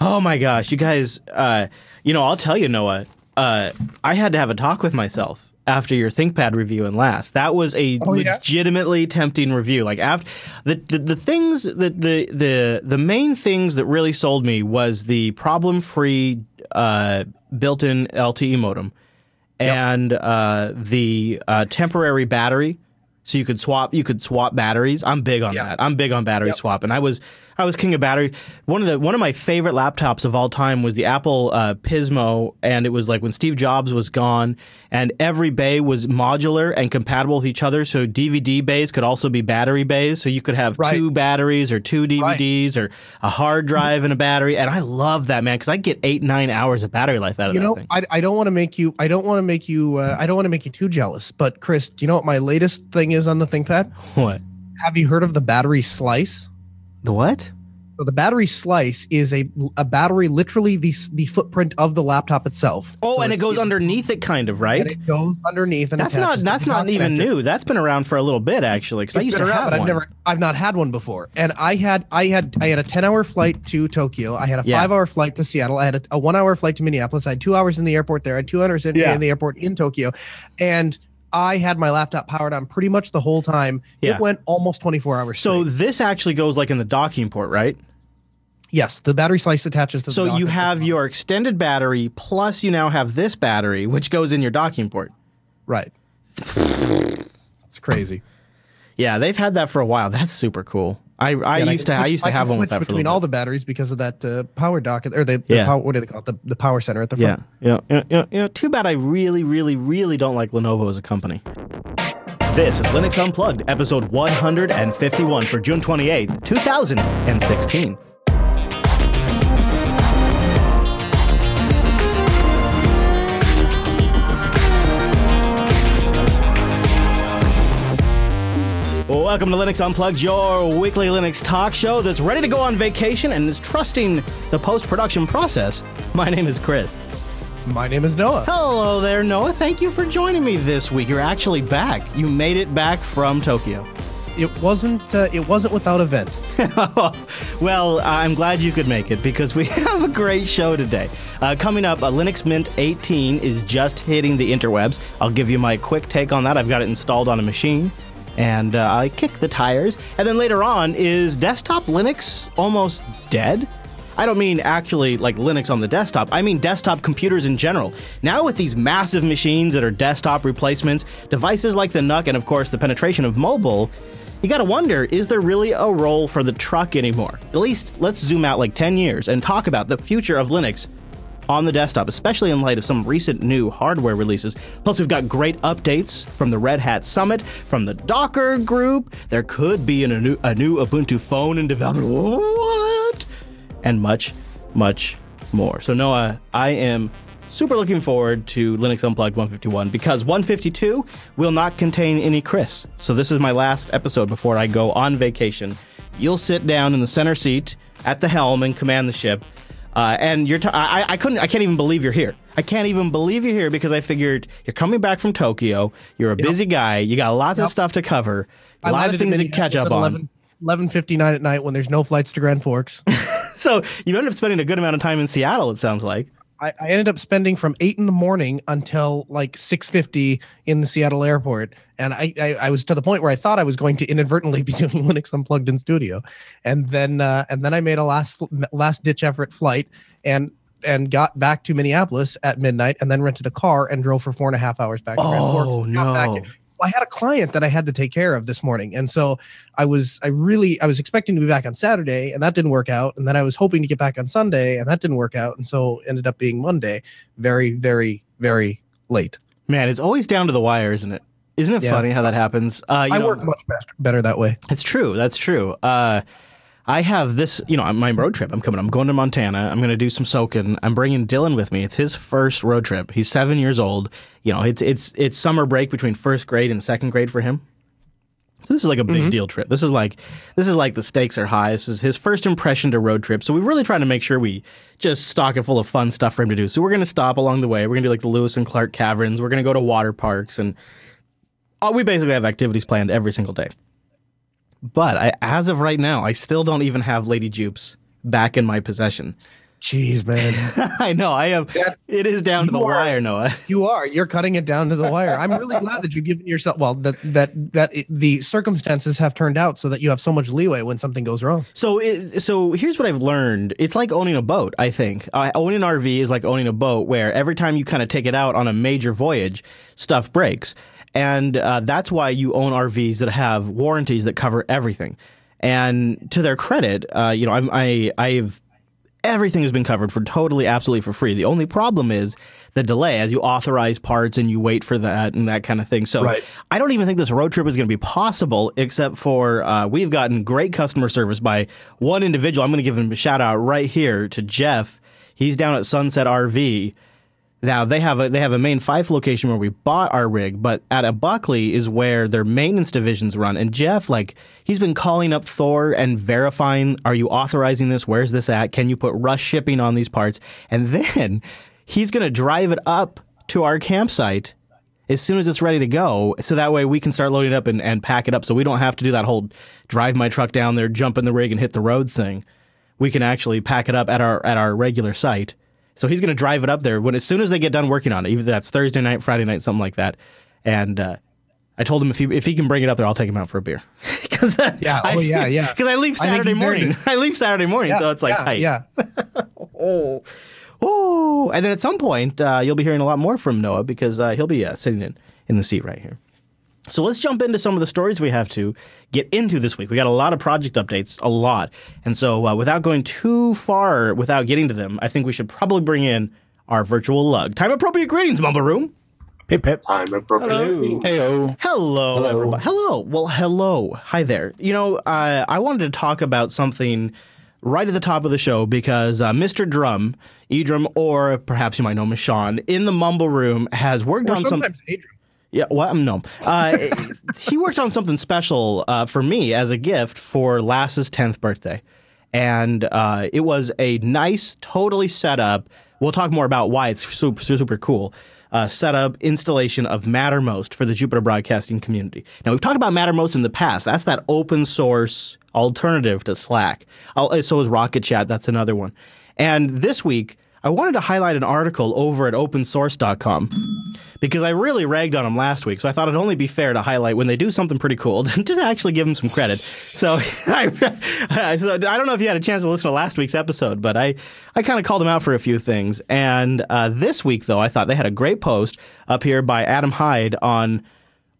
Oh my gosh, you guys! Uh, you know, I'll tell you, Noah. Uh, I had to have a talk with myself after your ThinkPad review and last. That was a Oh, yeah? legitimately tempting review. Like after the the, the things that the the the main things that really sold me was the problem free uh, built in LTE modem and uh, the uh, temporary battery. So you could swap you could swap batteries. I'm big on Yeah. that. I'm big on battery swap, and I was I was king of battery. One of the one of my favorite laptops of all time was the Apple uh, Pismo, and it was like when Steve Jobs was gone, and every bay was modular and compatible with each other. So DVD bays could also be battery bays. So you could have Right. two batteries or two DVDs or a hard drive and a battery. And I love that man because I get eight nine hours of battery life out of You that know, thing. I, I don't want to make you I don't want to make you uh, I don't want to make you too jealous. But Chris, do you know what my latest thing is on the ThinkPad? what Have you heard of the battery slice? The what? So the battery slice is a a battery, literally the the footprint of the laptop itself. Oh, So and it it's- goes underneath it, kind of, right? And it goes underneath. And That's not that's not dock even connector. new. That's been around for a little bit actually. Because I It's used to around, have but one. I've never, I've not had one before. And I had, I had, I had a ten hour flight to Tokyo. I had a Yeah. five hour flight to Seattle. I had a, a one hour flight to Minneapolis. I had two hours in the airport there. I had two hours in, Yeah. in the airport in Tokyo, and I had my laptop powered on pretty much the whole time. Yeah. It went almost twenty four hours. so straight. this actually goes like in the docking port, right? yes, the battery slice attaches to. So you have your extended battery plus you now have this battery, which goes in your docking port. right. it's crazy. Yeah, they've had that for a while. That's super cool. I, I used to can I used to I have one with that between all the batteries because of that uh, power dock or the, the Yeah. power, what do they call it the, the power center at the front. yeah, yeah, yeah, yeah. Too bad I really, really, really don't like Lenovo as a company. This is Linux Unplugged, episode 151 for June 28th, 2016. Welcome to Linux Unplugged, your weekly Linux talk show that's ready to go on vacation and is trusting the post production process. My name is Chris. My name is Noah. Hello there, Noah. Thank you for joining me this week. You're actually back. You made it back from Tokyo. It wasn't uh, it wasn't without event. well, I'm glad you could make it because we have a great show today. Uh, coming up, uh, Linux Mint 18 is just hitting the interwebs. I'll give you my quick take on that. I've got it installed on a machine. And uh, I kick the tires. And then later on, is desktop Linux almost dead? I don't mean actually like Linux on the desktop. I mean desktop computers in general. Now with these massive machines that are desktop replacements, devices like the NUC, and of course the penetration of mobile, you gotta wonder, is there really a role for the truck anymore? At least let's zoom out like 10 years and talk about the future of Linux on the desktop, especially in light of some recent new hardware releases. Plus, we've got great updates from the Red Hat Summit, from the Docker group. There could be an, a, new, a new Ubuntu phone in development. What? And much, much more. So, Noah, I am super looking forward to Linux Unplugged 151 because 152 will not contain any Chris. So, this is my last episode before I go on vacation. You'll sit down in the center seat at the helm and command the ship. Uh, and you're, t- I, I couldn't, I can't even believe you're here. I can't even believe you're here because I figured you're coming back from Tokyo. You're a busy guy. You got lots of stuff to cover, a lot of things to catch up Minneapolis on. at 11, 11:59 at night when there's no flights to Grand Forks. So you end up spending a good amount of time in Seattle. It sounds like. I, I ended up spending from eight in the morning until like 6:50 in the Seattle airport, and I, I I was to the point where I thought I was going to inadvertently be doing Linux Unplugged in studio, and then uh, and then I made a last last ditch effort flight and and got back to Minneapolis at midnight, and then rented a car and drove for four and a half hours back to Grand Oh, Forks. Got back- no. I had a client that I had to take care of this morning, and so I was I really I was expecting to be back on Saturday, and that didn't work out. And then I was hoping to get back on Sunday, and that didn't work out. And so ended up being Monday, very very very late. Man, it's always down to the wire, isn't it? Isn't it Yeah. funny how that happens? Uh, you I know, work much best, better that way. It's true. That's true. Uh, I have this, you know, my road trip. I'm coming. I'm going to Montana. I'm going to do some soaking. I'm bringing Dylan with me. It's his first road trip. He's seven years old. You know, it's it's it's summer break between first grade and second grade for him. So this is like a big deal trip. This is like this is like the stakes are high. This is his first impression to road trip. So we're really trying to make sure we just stock it full of fun stuff for him to do. So we're going to stop along the way. We're going to do like the Lewis and Clark caverns. We're going to go to water parks and uh, we basically have activities planned every single day. But I, as of right now, I still don't even have Lady Jupes back in my possession. Jeez, man. I know. I am. That- it is down to the are- wire, Noah. You are. You're cutting it down to the wire. I'm really glad that you've given yourself well that that that it, the circumstances have turned out so that you have so much leeway when something goes wrong. So, it, so here's what I've learned. It's like owning a boat. I think uh, owning an RV is like owning a boat, where every time you kind of take it out on a major voyage, stuff breaks, and uh, that's why you own RVs that have warranties that cover everything. And to their credit, uh, you know, I'm, I I've everything has been covered for totally, absolutely for free. The only problem is the delay as you authorize parts and you wait for that and that kind of thing. So Right. I don't even think this road trip is going to be possible except for uh, we've gotten great customer service by one individual. I'm going to give him a shout out right here to Jeff. He's down at Sunset RV. Now they have a they have a main Fife location where we bought our rig, but at a Buckley is where their maintenance divisions run. And Jeff, like, he's been calling up Thor and verifying, are you authorizing this? Where's this at? Can you put rush shipping on these parts? And then he's gonna drive it up to our campsite as soon as it's ready to go, so that way we can start loading up and, and pack it up so we don't have to do that whole drive my truck down there, jump in the rig and hit the road thing. We can actually pack it up at our at our regular site. So he's going to drive it up there when as soon as they get done working on it. Either that's Thursday night, Friday night, something like that. And uh, I told him if he if he can bring it up there, I'll take him out for a beer. Because Yeah, oh, yeah, yeah. Because I leave Saturday to- morning. I leave Saturday morning, so it's like yeah, tight. yeah. Oh, oh. And then at some point, uh, you'll be hearing a lot more from Noah because uh, he'll be uh, sitting in in the seat right here. So let's jump into some of the stories we have to get into this week. We got a lot of project updates, a lot. And so uh, without going too far without getting to them, I think we should probably bring in our virtual lug. Time appropriate greetings, Mumble Room. Hip hip. Time appropriate. Hello. Heyo. Hello, everybody. Hello. Well, hello. Hi there. You know, uh, I wanted to talk about something right at the top of the show because uh, Mr. Drum, Edrum, or perhaps you might know him as Sean, in the Mumble Room has worked Or on some. Yeah, well, um, no. Uh, he worked on something special uh, for me as a gift for LAS's 10th birthday. And uh, it was a nice, totally set up. We'll talk more about why it's super, super cool. Uh, setup installation of Mattermost for the Jupiter Broadcasting community. Now we've talked about Mattermost in the past. That's that open source alternative to Slack. Oh, so is Rocket Chat. That's another one. And this week, I wanted to highlight an article over at opensource.com because I really ragged on them last week. So I thought it'd only be fair to highlight when they do something pretty cool to actually give them some credit. So I, so I don't know if you had a chance to listen to last week's episode, but I, I kind of called them out for a few things. And uh, this week, though, I thought they had a great post up here by Adam Hyde on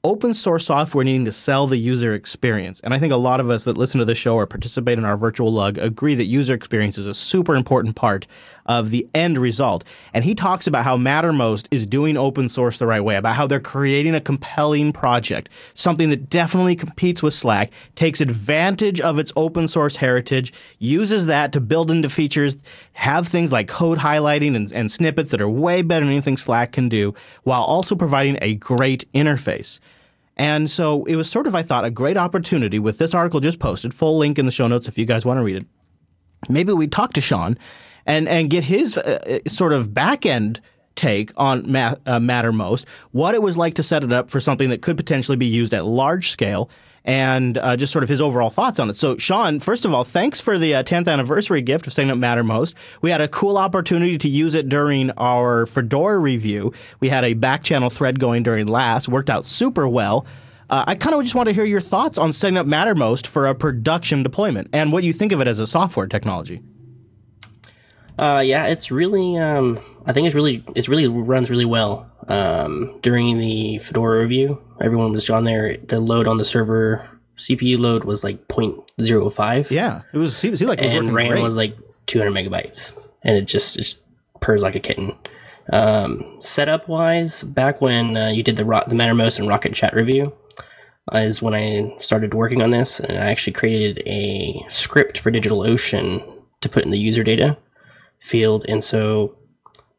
open source software needing to sell the user experience. And I think a lot of us that listen to the show or participate in our virtual lug agree that user experience is a super important part of the end result. And he talks about how Mattermost is doing open source the right way, about how they're creating a compelling project, something that definitely competes with Slack, takes advantage of its open source heritage, uses that to build into features, have things like code highlighting and, and snippets that are way better than anything Slack can do, while also providing a great interface. And so it was sort of, I thought, a great opportunity with this article just posted, full link in the show notes if you guys want to read it. Maybe we talk to Sean and, and get his uh, sort of back end take on Ma- uh, Mattermost, what it was like to set it up for something that could potentially be used at large scale, and uh, just sort of his overall thoughts on it. So, Sean, first of all, thanks for the uh, 10th anniversary gift of setting up Mattermost. We had a cool opportunity to use it during our Fedora review. We had a back channel thread going during last, worked out super well. Uh, I kind of just want to hear your thoughts on setting up Mattermost for a production deployment and what you think of it as a software technology. Uh, yeah, it's really. Um, I think it's really. It's really runs really well. Um, during the Fedora review, everyone was on there. The load on the server CPU load was like 0.05, Yeah, it was. It seemed like it was and RAM great. was like 200 megabytes, and it just just purrs like a kitten. Um, setup wise, back when uh, you did the Ro- the Mattermost and Rocket Chat review, uh, is when I started working on this, and I actually created a script for DigitalOcean to put in the user data field, and so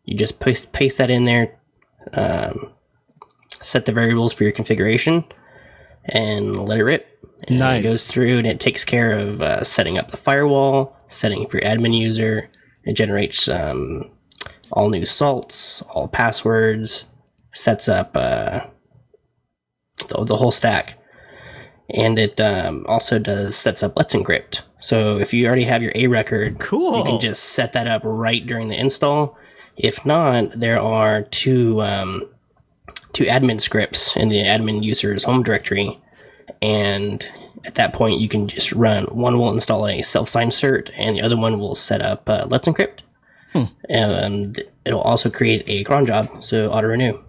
you just paste paste that in there, um, set the variables for your configuration, and let it rip. And Nice. It goes through and it takes care of uh, setting up the firewall, setting up your admin user. It generates um, all new salts, all passwords, sets up uh, the, the whole stack. And it um, also does sets up Let's Encrypt. So if you already have your A record, Cool. you can just set that up right during the install. If not, there are two um, two admin scripts in the admin user's home directory, and at that point you can just run one will install a self signed cert, and the other one will set up uh, Let's Encrypt, and it'll also create a cron job, so auto renew.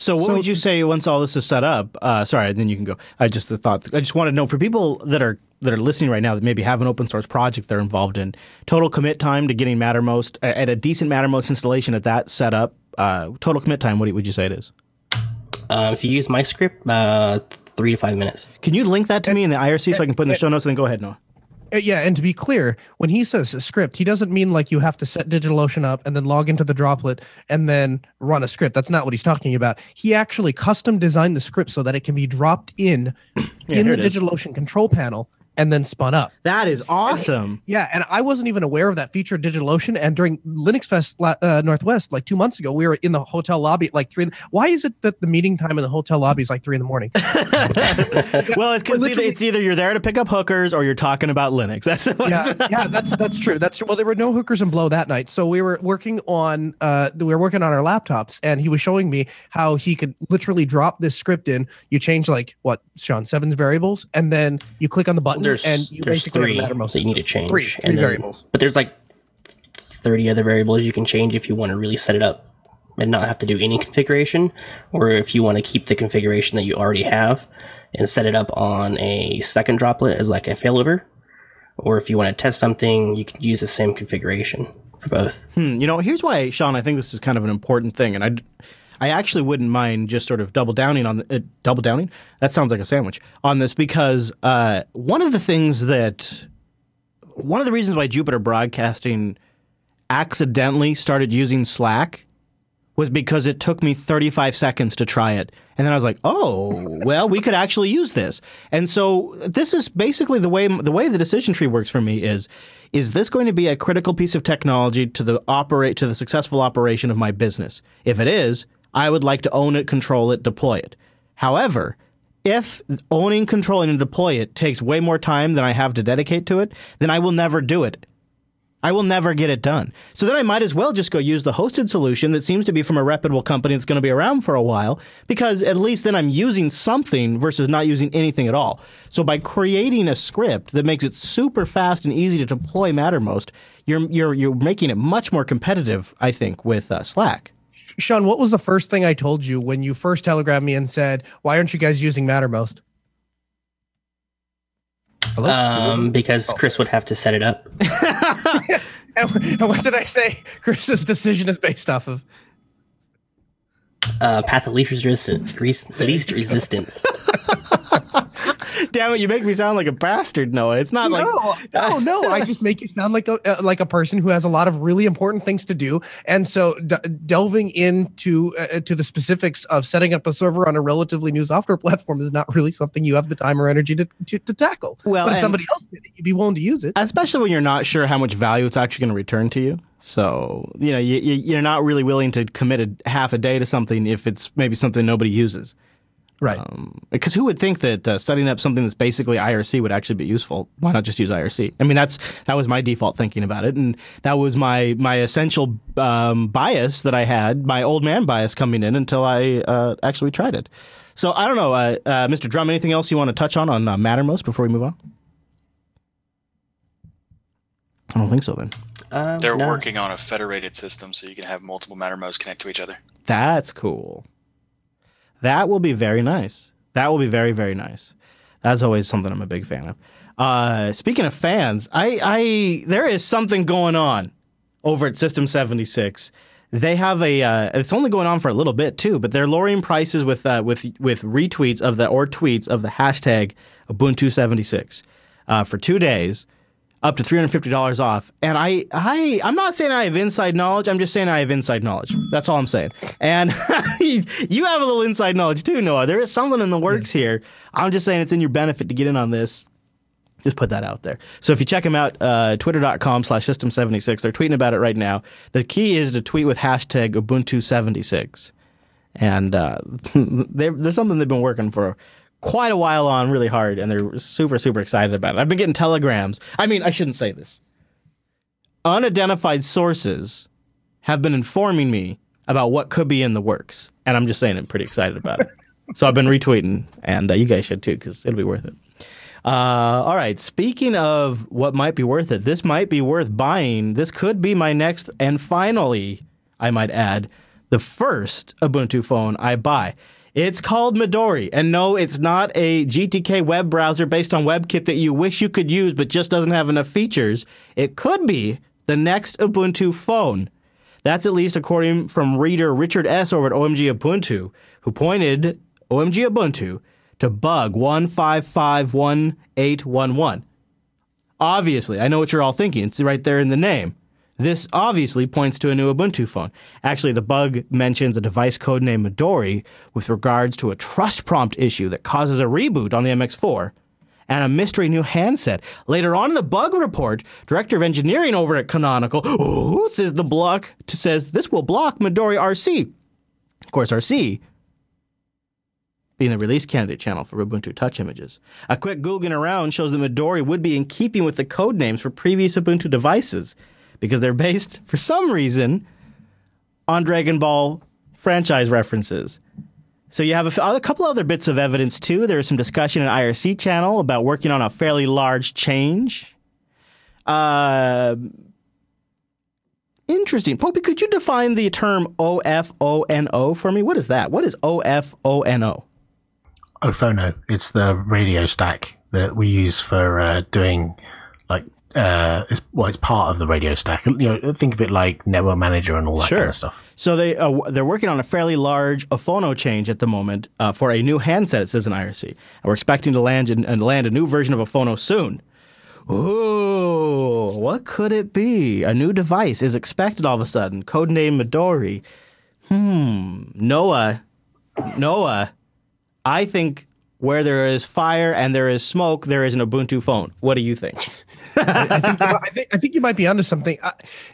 So what So- would you say once all this is set up? Uh, sorry, then you can go. I just thought I just want to know for people that are that are listening right now that maybe have an open source project they're involved in. Total commit time to getting Mattermost uh, at a decent Mattermost installation at that setup. Uh, total commit time. What would you say it is? Uh, if you use my script, uh, three to five minutes. Can you link that to me in the IRC so I can put in the show notes and then go ahead, Noah? Uh, Yeah, and to be clear, when he says a script, he doesn't mean like you have to set DigitalOcean up and then log into the droplet and then run a script. That's not what he's talking about. He actually custom designed the script so that it can be dropped in in the. DigitalOcean control panel and then spun up. That is awesome. Yeah, and I wasn't even aware of that feature of DigitalOcean. And during Linux Fest uh, Northwest, like two months ago, we were in the hotel lobby at like three. in- Why is it that the meeting time in the hotel lobby is like three in the morning? well, it's because it's either you're there to pick up hookers or you're talking about Linux. That's, yeah, yeah, that's that's true. That's true. Well, there were no hookers and blow that night, so we were working on uh we were working on our laptops, and he was showing me how he could literally drop this script in. You change like what, Sean, seven variables, and then you click on the button, There's and you there's basically three have Mattermost that you need to change. Three, three and then- variables. But there's like thirty other variables you can change if you want to really set it up and not have to do any configuration, or if you want to keep the configuration that you already have and set it up on a second droplet as like a failover, or if you want to test something, you can use the same configuration for both. Hmm, you know, here's why, Sean. I think this is kind of an important thing, and I, I actually wouldn't mind just sort of double downing on the, uh, double downing. That sounds like a sandwich on this because uh, one of the things that one of the reasons why Jupiter Broadcasting accidentally started using Slack was because it took me 35 seconds to try it. And then I was like, "Oh, well, we could actually use this." And so this is basically the way the way the decision tree works for me is is this going to be a critical piece of technology to the operate to the successful operation of my business? If it is, I would like to own it, control it, deploy it. However, if owning, controlling, and deploy it takes way more time than I have to dedicate to it, then I will never do it. I will never get it done. So then I might as well just go use the hosted solution that seems to be from a reputable company that's going to be around for a while because at least then I'm using something versus not using anything at all. So by creating a script that makes it super fast and easy to deploy Mattermost, you're you're you're making it much more competitive, I think, with uh, Slack. Sean, what was the first thing I told you when you first telegrammed me and said, "Why aren't you guys using Mattermost?" Hello. Um, because Chris would have to set it up. and what did I say? Chris's decision is based off of. Uh, path of least resistance. Least resistance. Damn it, you make me sound like a bastard, Noah. It's not like no, no, no. I just make you sound like a uh, like a person who has a lot of really important things to do, and so d- delving into uh, to the specifics of setting up a server on a relatively new software platform is not really something you have the time or energy to to, to tackle. Well, but if somebody else did it, you'd be willing to use it. especially when you're not sure how much value it's actually going to return to you. So you know you- you're not really willing to commit a half a day to something if it's maybe something nobody uses. Right. Because who would think that uh, setting up something that's basically IRC would actually be useful? Why not just use IRC? I mean, that's that was my default thinking about it, and that was my my essential um, bias that I had, my old man bias coming in until I uh, actually tried it. So I don't know, uh, uh, Mr. Drum. Anything else you want to touch on on uh, Mattermost before we move on? I don't think so. Then Um, They're no. working on a federated system so you can have multiple Mattermost connect to each other. That's cool. That will be very nice. That will be very very nice. That's always something I'm a big fan of. Uh, speaking of fans, I, I there is something going on over at System 76. They have a uh, it's only going on for a little bit too, but they're lowering prices with uh, with with retweets of the or tweets of the hashtag Ubuntu 76 uh, for two days up to $350 off. And I, I, I'm not saying I have inside knowledge. I'm just saying I have inside knowledge. That's all I'm saying. And you have a little inside knowledge too, Noah. There is something in the works here. I'm just saying it's in your benefit to get in on this. Just put that out there. So if you check them out, uh, twitter.com slash system76, they're tweeting about it right now. The key is to tweet with hashtag Ubuntu76. And uh, there's something they've been working for quite a while on really hard, and they're super super excited about it. I've been getting telegrams. I mean, I shouldn't say this. Unidentified sources have been informing me about what could be in the works, and I'm just saying I'm pretty excited about it. so I've been retweeting, and uh, you guys should too because it'll be worth it. Uh, all right. Speaking of what might be worth it, this might be worth buying. This could be my next, and finally, I might add, the first Ubuntu phone I buy. It's called Midori, and no, it's not a GTK web browser based on WebKit that you wish you could use but just doesn't have enough features. It could be the next Ubuntu phone. That's at least according from reader Richard S. over at OMG Ubuntu, who pointed OMG Ubuntu to bug 1551811. Obviously, I know what you're all thinking. It's right there in the name. This obviously points to a new Ubuntu phone. Actually, the bug mentions a device code named Midori with regards to a trust prompt issue that causes a reboot on the MX4 and a mystery new handset. Later on in the bug report, director of engineering over at Canonical, says the block says this will block Midori RC. Of course, RC being the release candidate channel for Ubuntu Touch images. A quick googling around shows that Midori would be in keeping with the code names for previous Ubuntu devices because they're based, for some reason, on Dragon Ball franchise references. So you have a, f- a couple other bits of evidence too. There is some discussion in IRC channel about working on a fairly large change. Uh, interesting. Popey, could you define the term oFono for me? What is that? What is oFono? oFono. It's the radio stack that we use for uh, doing uh, it's well, it's part of the radio stack. You know, think of it like network manager and all that kind of stuff. So they uh, they're working on a fairly large oFono change at the moment uh, for a new handset. It says in IRC, and we're expecting to land and, and land a new version of oFono soon. Ooh, what could it be? A new device is expected all of a sudden. Codename Midori. Hmm. Noah. Noah. I think where there is fire and there is smoke, there is an Ubuntu phone. What do you think? I think, I think you might be onto something. Uh,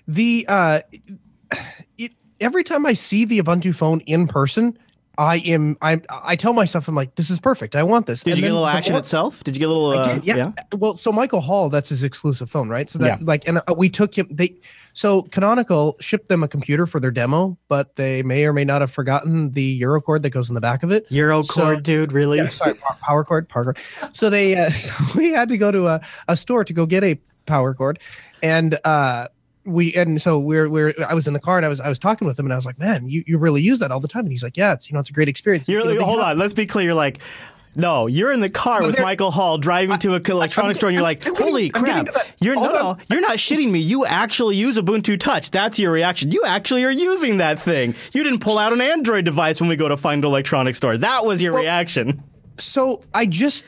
the uh, it, every time I see the Ubuntu phone in person, I am I I tell myself I'm like this is perfect. I want this. Did And you get a little action itself? Did you get a little? Uh, did, yeah. Well, so Michael Hall, that's his exclusive phone, right? So that Yeah. like, and uh, we took him. They so Canonical shipped them a computer for their demo, but they may or may not have forgotten the Euro cord that goes in the back of it. Euro So- dude. Really? Yeah, sorry, power cord, power cord. So they, uh, so we had to go to a, a store to go get a power cord, and uh, we and so we're we're I was in the car and I was I was talking with him and I was like, man, you, you really use that all the time, and he's like, yeah, it's you know it's a great experience. You're You know, like, hold have- on. Let's be clear. You're like, no, you're in the car No, with Michael Hall driving to a electronics store, and you're like, holy crap! You're Hold no, you're not shitting me. You actually use Ubuntu Touch. That's your reaction. You actually are using that thing. You didn't pull out an Android device when we go to find an electronics store. That was your Well- reaction. so I just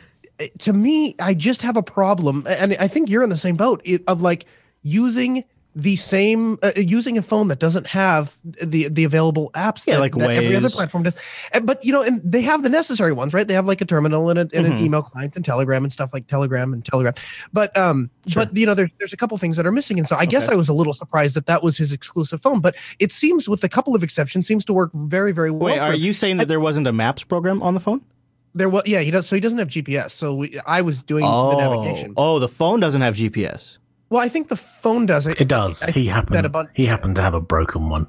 to me I just have a problem and I think you're in the same boat of like using the same uh, using a phone that doesn't have the the available apps Yeah, that, like that every other platform does but you know and they have the necessary ones right they have like a terminal and, a, and Mm-hmm. an email client and telegram and stuff like telegram and telegram but um Sure. but you know there's there's a couple things that are missing and so i guess i was a little surprised that that was his exclusive phone but it seems with a couple of exceptions seems to work very very well Wait, are you saying that there wasn't a Maps program on the phone? there was yeah he does so he doesn't have gps so we, i was doing the navigation oh, the phone doesn't have GPS. Well, I think the phone does it. It does. I he happened. that a bun- he happened to have a broken one.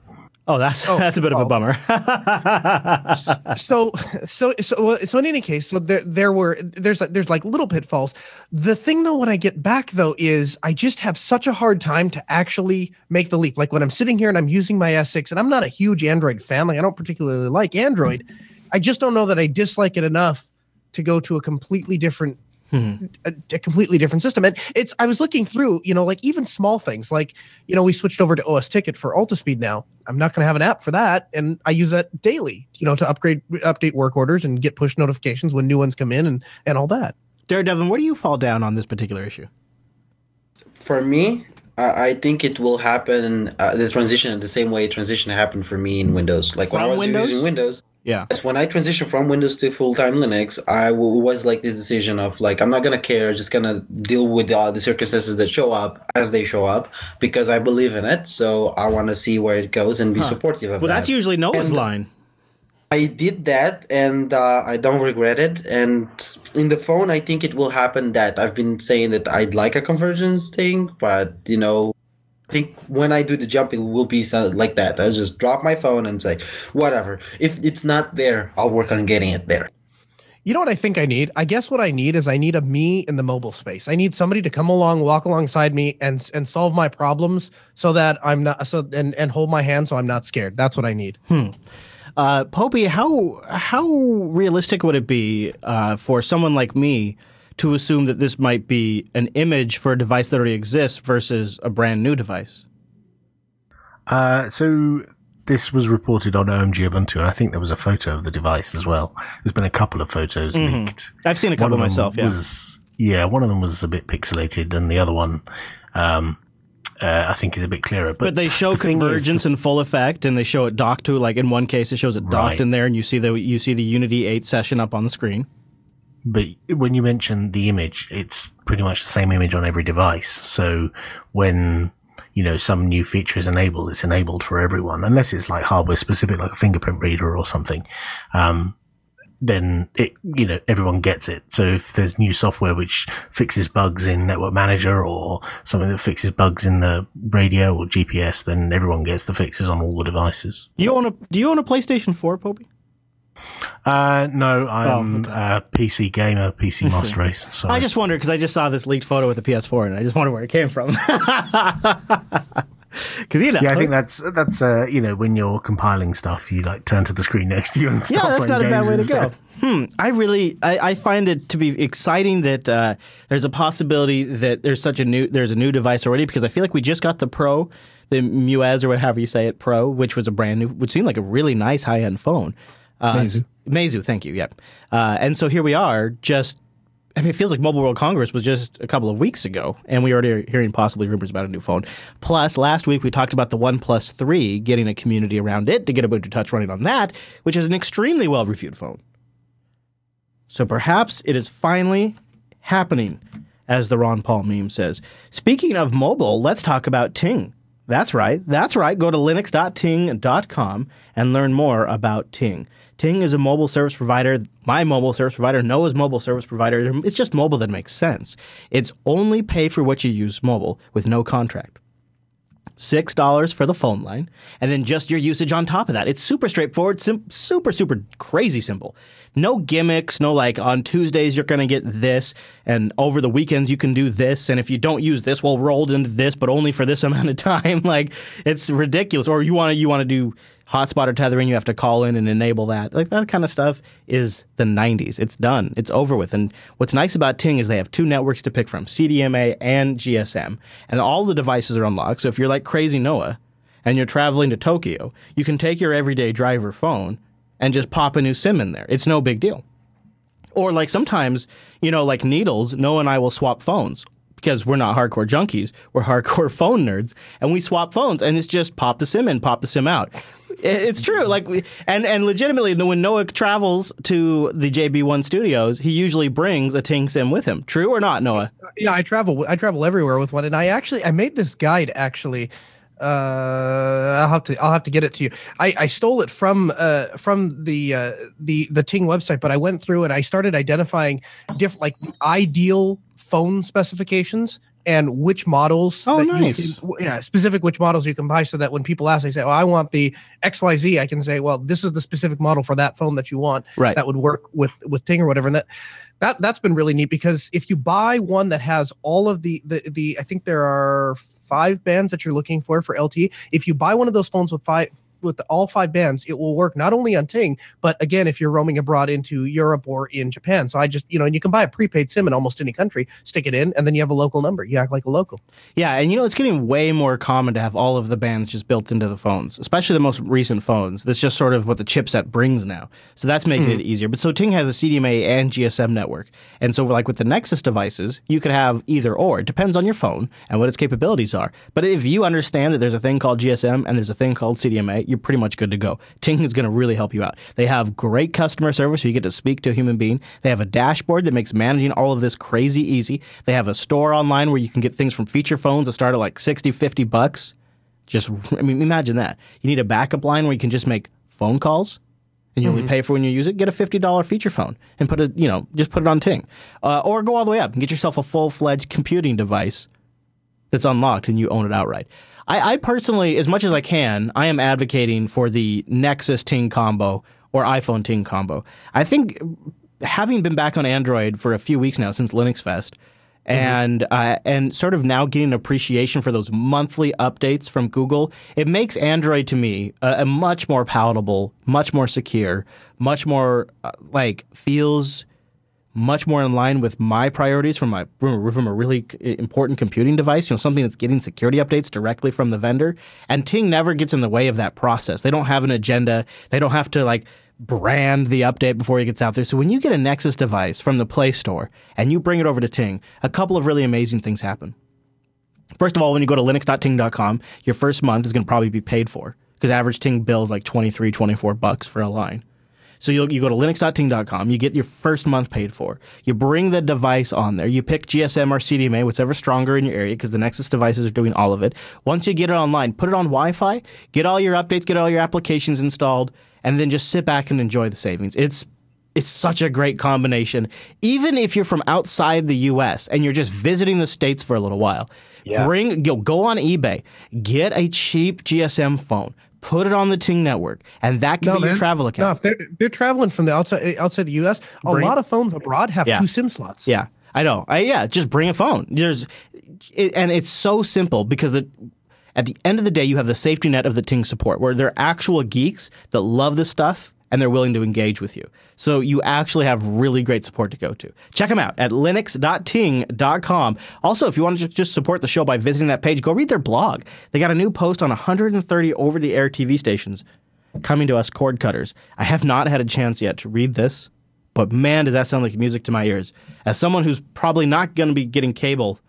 Oh, that's Oh, that's a bit of a oh. bummer. so, so, so, well, so in any case, so there, there were, there's, like- there's like little pitfalls. The thing though, when I get back though, is I just have such a hard time to actually make the leap. Like when I'm sitting here and I'm using my S6, and I'm not a huge Android fan. Like I don't particularly like Android. I just don't know that I dislike it enough to go to a completely different a, a completely different system. And it's I was looking through, you know, like even small things like, you know, we switched over to osTicket for Altispeed now. I'm not going to have an app for that, and I use that daily, you know, to upgrade update work orders and get push notifications when new ones come in and and all that. Daredevil, where do you fall down on this particular issue? For me, I I think it will happen. Uh, the transition the same way transition happened for me in Windows. Like when I was Windows? using Windows, Yeah. Yes, when I transitioned from Windows to full time Linux, I w- was like this decision of like I'm not gonna care, just gonna deal with uh, the circumstances that show up as they show up because I believe in it. So I want to see where it goes and be supportive of it. Well, that. that's usually Noah's And- line. I did that and uh, I don't regret it. And in the phone, I think it will happen that I've been saying that I'd like a convergence thing, but you know, think when I do the jump, it will be like that. I'll just drop my phone and say, whatever. If it's not there, I'll work on getting it there. You know what I think I need? I guess what I need is I need a me in the mobile space. I need somebody to come along, walk alongside me, and and solve my problems so that I'm not so and and hold my hand so I'm not scared. That's what I need. Hmm. Uh, Popey, how how realistic would it be uh, for someone like me to assume that this might be an image for a device that already exists versus a brand new device? Uh, so this was reported on OMG Ubuntu, and I think there was a photo of the device as well. There's been a couple of photos mm-hmm. leaked. I've seen a couple myself. Yeah. Was, yeah, one of them was a bit pixelated, and the other one, um, uh, I think, is a bit clearer. But, but they show the convergence the, in full effect, and they show it docked to like in one case it shows it docked right. in there, and you see the you see the Unity eight session up on the screen. But when you mention the image, it's pretty much the same image on every device. So when you know, some new feature is enabled, it's enabled for everyone, unless it's like hardware specific, like a fingerprint reader or something. Um, then it, you know, everyone gets it. So if there's new software which fixes bugs in Network Manager or something that fixes bugs in the radio or GPS, then everyone gets the fixes on all the devices. You own a? Do you own a PlayStation Four, Popey? Uh, no, I'm oh, okay. a PC gamer, PC Master Race. Sorry. I just wondered because I just saw this leaked photo with the PS4, and I just wondered where it came from. Because you know, yeah, I think that's that's uh, you know when you're compiling stuff, you like turn to the screen next to you and yeah, that's not a bad way to go. Hmm. I really, I, I, find it to be exciting that uh, there's a possibility that there's such a new, there's a new device already because I feel like we just got the Pro, the Muez or whatever you say it, Pro, which was a brand new, which seemed like a really nice high end phone. Uh, Meizu. Meizu, thank you. Yep. Uh, and so here we are, just. I mean, it feels like Mobile World Congress was just a couple of weeks ago, and we already are hearing possibly rumors about a new phone. Plus, last week we talked about the OnePlus 3 getting a community around it to get Ubuntu Touch running on that, which is an extremely well reviewed phone. So perhaps it is finally happening, as the Ron Paul meme says. Speaking of mobile, let's talk about Ting. That's right. That's right. Go to linux.ting.com and learn more about Ting. Ting is a mobile service provider. My mobile service provider, Noah's mobile service provider. It's just mobile that makes sense. It's only pay for what you use mobile with no contract. $6 for the phone line, and then just your usage on top of that. It's super straightforward, sim- super, super crazy simple. No gimmicks, no like on Tuesdays you're going to get this, and over the weekends you can do this, and if you don't use this, well, rolled into this, but only for this amount of time. like it's ridiculous. Or you want to you want to do hotspot or tethering, you have to call in and enable that. Like that kind of stuff is the 90s. It's done. It's over with. And what's nice about Ting is they have two networks to pick from, CDMA and GSM, and all the devices are unlocked. So if you're like crazy Noah and you're traveling to Tokyo, you can take your everyday driver phone and just pop a new SIM in there. It's no big deal. Or like sometimes, you know, like needles, Noah and I will swap phones because we're not hardcore junkies, we're hardcore phone nerds, and we swap phones, and it's just pop the sim in, pop the sim out. It's true. Like, and and legitimately, when Noah travels to the JB1 studios, he usually brings a Ting sim with him. True or not, Noah? Yeah, I travel. I travel everywhere with one, and I actually I made this guide actually uh, I'll have to I'll have to get it to you. I, I stole it from uh, from the uh, the the Ting website, but I went through and I started identifying different like ideal phone specifications and which models. Oh, nice. Can, yeah, specific which models you can buy, so that when people ask, they say, "Oh, I want the X Y Z." I can say, "Well, this is the specific model for that phone that you want." Right. That would work with with Ting or whatever, and that that that's been really neat because if you buy one that has all of the the the I think there are five bands that you're looking for for LTE. If you buy one of those phones with five with all five bands, it will work not only on Ting, but again, if you're roaming abroad into Europe or in Japan. So I just, you know, and you can buy a prepaid SIM in almost any country, stick it in, and then you have a local number. You act like a local. Yeah, and you know, it's getting way more common to have all of the bands just built into the phones, especially the most recent phones. That's just sort of what the chipset brings now. So that's making mm. it easier. But so Ting has a CDMA and GSM network. And so like with the Nexus devices, you could have either or. It depends on your phone and what its capabilities are. But if you understand that there's a thing called GSM and there's a thing called CDMA, you're pretty much good to go. Ting is going to really help you out. They have great customer service, so you get to speak to a human being. They have a dashboard that makes managing all of this crazy easy. They have a store online where you can get things from feature phones that start at like 60, 50 bucks. Just, I mean, imagine that. You need a backup line where you can just make phone calls and you only pay for when you use it, get a fifty dollar feature phone and put it, you know, just put it on Ting, uh, or go all the way up and get yourself a full fledged computing device that's unlocked and you own it outright. I, I personally, as much as I can, I am advocating for the Nexus Ting combo or iPhone Ting combo. I think having been back on Android for a few weeks now since Linux Fest, and uh, and sort of now getting appreciation for those monthly updates from Google, it makes Android to me a, a much more palatable, much more secure, much more uh, like feels much more in line with my priorities from my from a, really important computing device. You know, something that's getting security updates directly from the vendor. And Ting never gets in the way of that process. They don't have an agenda. They don't have to like brand the update before it gets out there. So when you get a Nexus device from the Play Store and you bring it over to Ting, a couple of really amazing things happen. First of all, when you go to linux.ting.com, your first month is going to probably be paid for because average Ting bills like 23, 24 bucks for a line. So you you go to linux.ting.com, you get your first month paid for. You bring the device on there. You pick GSM or CDMA, whatever's stronger in your area, because the Nexus devices are doing all of it. Once you get it online, put it on Wi-Fi, get all your updates, get all your applications installed, and then just sit back and enjoy the savings. It's it's such a great combination. Even if you're from outside the U.S. and you're just visiting the states for a little while, Yeah. bring go, go on eBay, get a cheap GSM phone, put it on the Ting network, and that can be your travel No, account. if they're they're traveling from the outside eh, outside the U.S., a Bring- lot of phones abroad have Yeah. two SIM slots. Yeah, I know. I, yeah, just bring a phone. There's, it, and it's so simple because the, at the end of the day, you have the safety net of the Ting support, where they're actual geeks that love this stuff and they're willing to engage with you. So you actually have really great support to go to. Check them out at linux.ting.com. Also, if you want to just support the show by visiting that page, go read their blog. They got a new post on 130 over-the-air TV stations coming to us cord cutters. I have not had a chance yet to read this, but man, does that sound like music to my ears. As someone who's probably not going to be getting cable,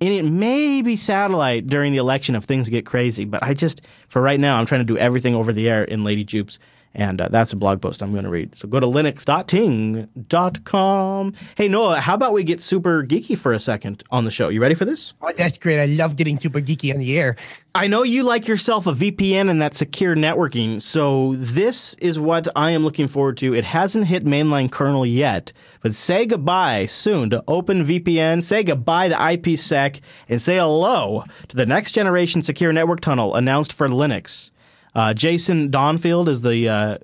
and it may be satellite during the election if things get crazy, but I just, for right now, I'm trying to do everything over the air in Lady Jupes. And uh, that's a blog post I'm going to read. So go to linux.ting.com. Hey, Noah, how about we get super geeky for a second on the show? You ready for this? Oh, that's great. I love getting super geeky on the air. I know you like yourself a VPN and that secure networking, so this is what I am looking forward to. It hasn't hit mainline kernel yet, but say goodbye soon to OpenVPN, say goodbye to IPsec, and say hello to the next generation secure network tunnel announced for Linux. Uh, Jason Donenfeld is the uh,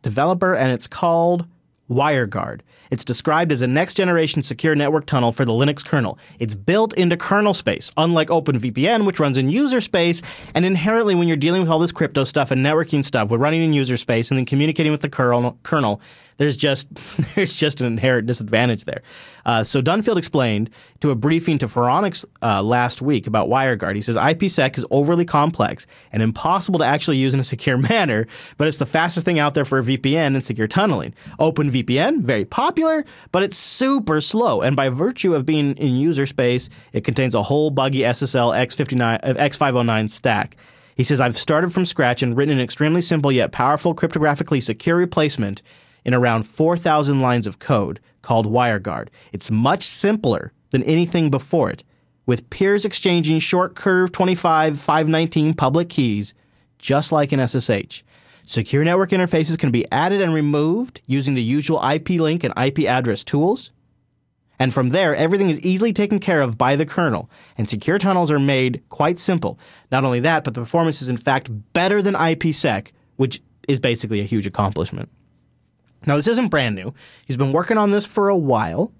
developer, and it's called WireGuard. It's described as a next generation secure network tunnel for the Linux kernel. It's built into kernel space, unlike OpenVPN, which runs in user space. And inherently, when you're dealing with all this crypto stuff and networking stuff, we're running in user space and then communicating with the kernel, kernel there's just there's just an inherent disadvantage there. Uh, so Donenfeld explained to a briefing to Phoronix uh, last week about WireGuard. He says IPsec is overly complex and impossible to actually use in a secure manner, but it's the fastest thing out there for a VPN and secure tunneling. OpenVPN very popular, but it's super slow, and by virtue of being in user space, it contains a whole buggy SSL X59 uh, X509 stack. He says, I've started from scratch and written an extremely simple yet powerful cryptographically secure replacement in around 4,000 lines of code called WireGuard. It's much simpler than anything before it, with peers exchanging short curve 25 519 public keys, just like in SSH. Secure network interfaces can be added and removed using the usual IP link and IP address tools. And from there, everything is easily taken care of by the kernel, and secure tunnels are made quite simple. Not only that, but the performance is in fact better than IPsec, which is basically a huge accomplishment. Now, this isn't brand new. He's been working on this for a while.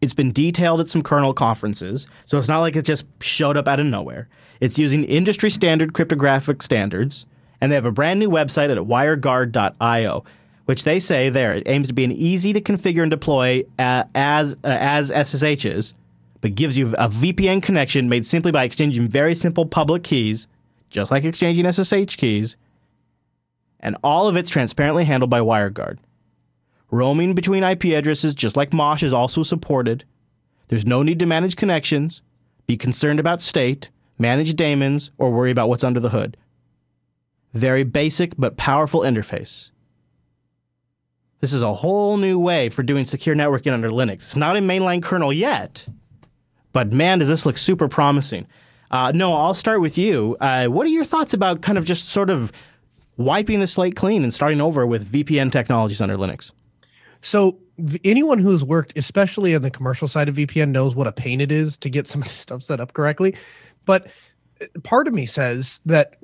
It's been detailed at some kernel conferences, so it's not like it just showed up out of nowhere. It's using industry standard cryptographic standards, and they have a brand new website at wireguard.io, which they say there it aims to be an easy to configure and deploy uh, as uh, as SSHs, but gives you a VPN connection made simply by exchanging very simple public keys, just like exchanging SSH keys, and all of it's transparently handled by WireGuard. Roaming between IP addresses, just like Mosh, is also supported. There's no need to manage connections, be concerned about state, manage daemons, or worry about what's under the hood. Very basic but powerful interface. This is a whole new way for doing secure networking under Linux. It's not in mainline kernel yet, but man, does this look super promising. Uh, no, I'll start with you. Uh, what are your thoughts about kind of just sort of wiping the slate clean and starting over with VPN technologies under Linux. So anyone who's worked, especially in the commercial side of VPN, knows what a pain it is to get some of this stuff set up correctly. But uh, part of me says that,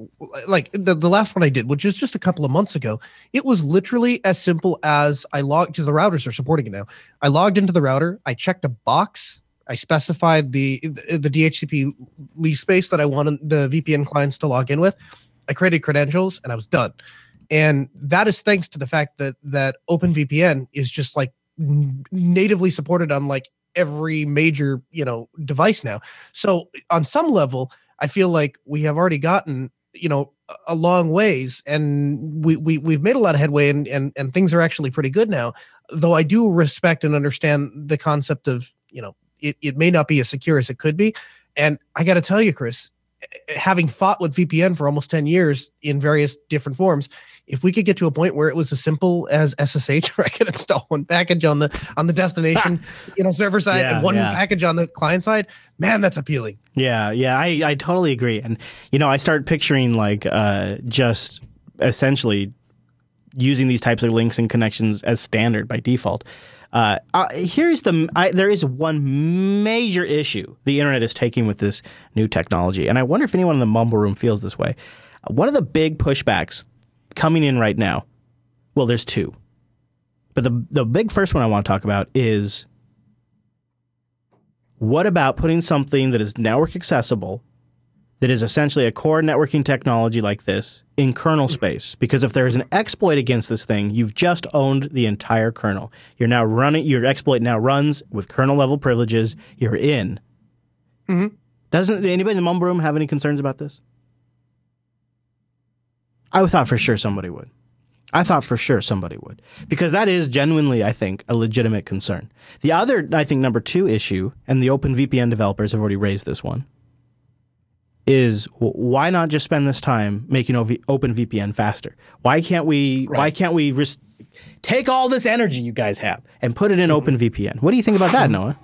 like the, the last one I did, which is just a couple of months ago, it was literally as simple as I logged because the routers are supporting it now. I logged into the router, I checked a box. I specified the the DHCP lease space that I wanted the VPN clients to log in with. I created credentials and I was done and that is thanks to the fact that that OpenVPN is just like natively supported on like every major you know device now. So on some level, I feel like we have already gotten you know a long ways and we, we we've made a lot of headway and, and and things are actually pretty good now though i do respect and understand the concept of you know it, it may not be as secure as it could be and i got to tell you chris having fought with vpn for almost 10 years in various different forms if we could get to a point where it was as simple as SSH, where I could install one package on the on the destination, you know, server side yeah, and one yeah. package on the client side, man, that's appealing. Yeah, yeah, I, I totally agree. And you know, I start picturing like uh, just essentially using these types of links and connections as standard by default. Uh, uh, here's the I, there is one major issue the internet is taking with this new technology, and I wonder if anyone in the mumble room feels this way. One of the big pushbacks coming in right now. Well, there's two. But the the big first one I want to talk about is what about putting something that is network accessible that is essentially a core networking technology like this in kernel space because if there's an exploit against this thing you've just owned the entire kernel you're now running your exploit now runs with kernel level privileges you're in mm-hmm. doesn't anybody in the mumble room have any concerns about this I thought for sure somebody would. I thought for sure somebody would because that is genuinely, I think, a legitimate concern. The other, I think, number two issue, and the OpenVPN developers have already raised this one, is why not just spend this time making OpenVPN faster? Why can't we? Right. Why can't we res- take all this energy you guys have and put it in mm-hmm. OpenVPN? What do you think about that, Noah?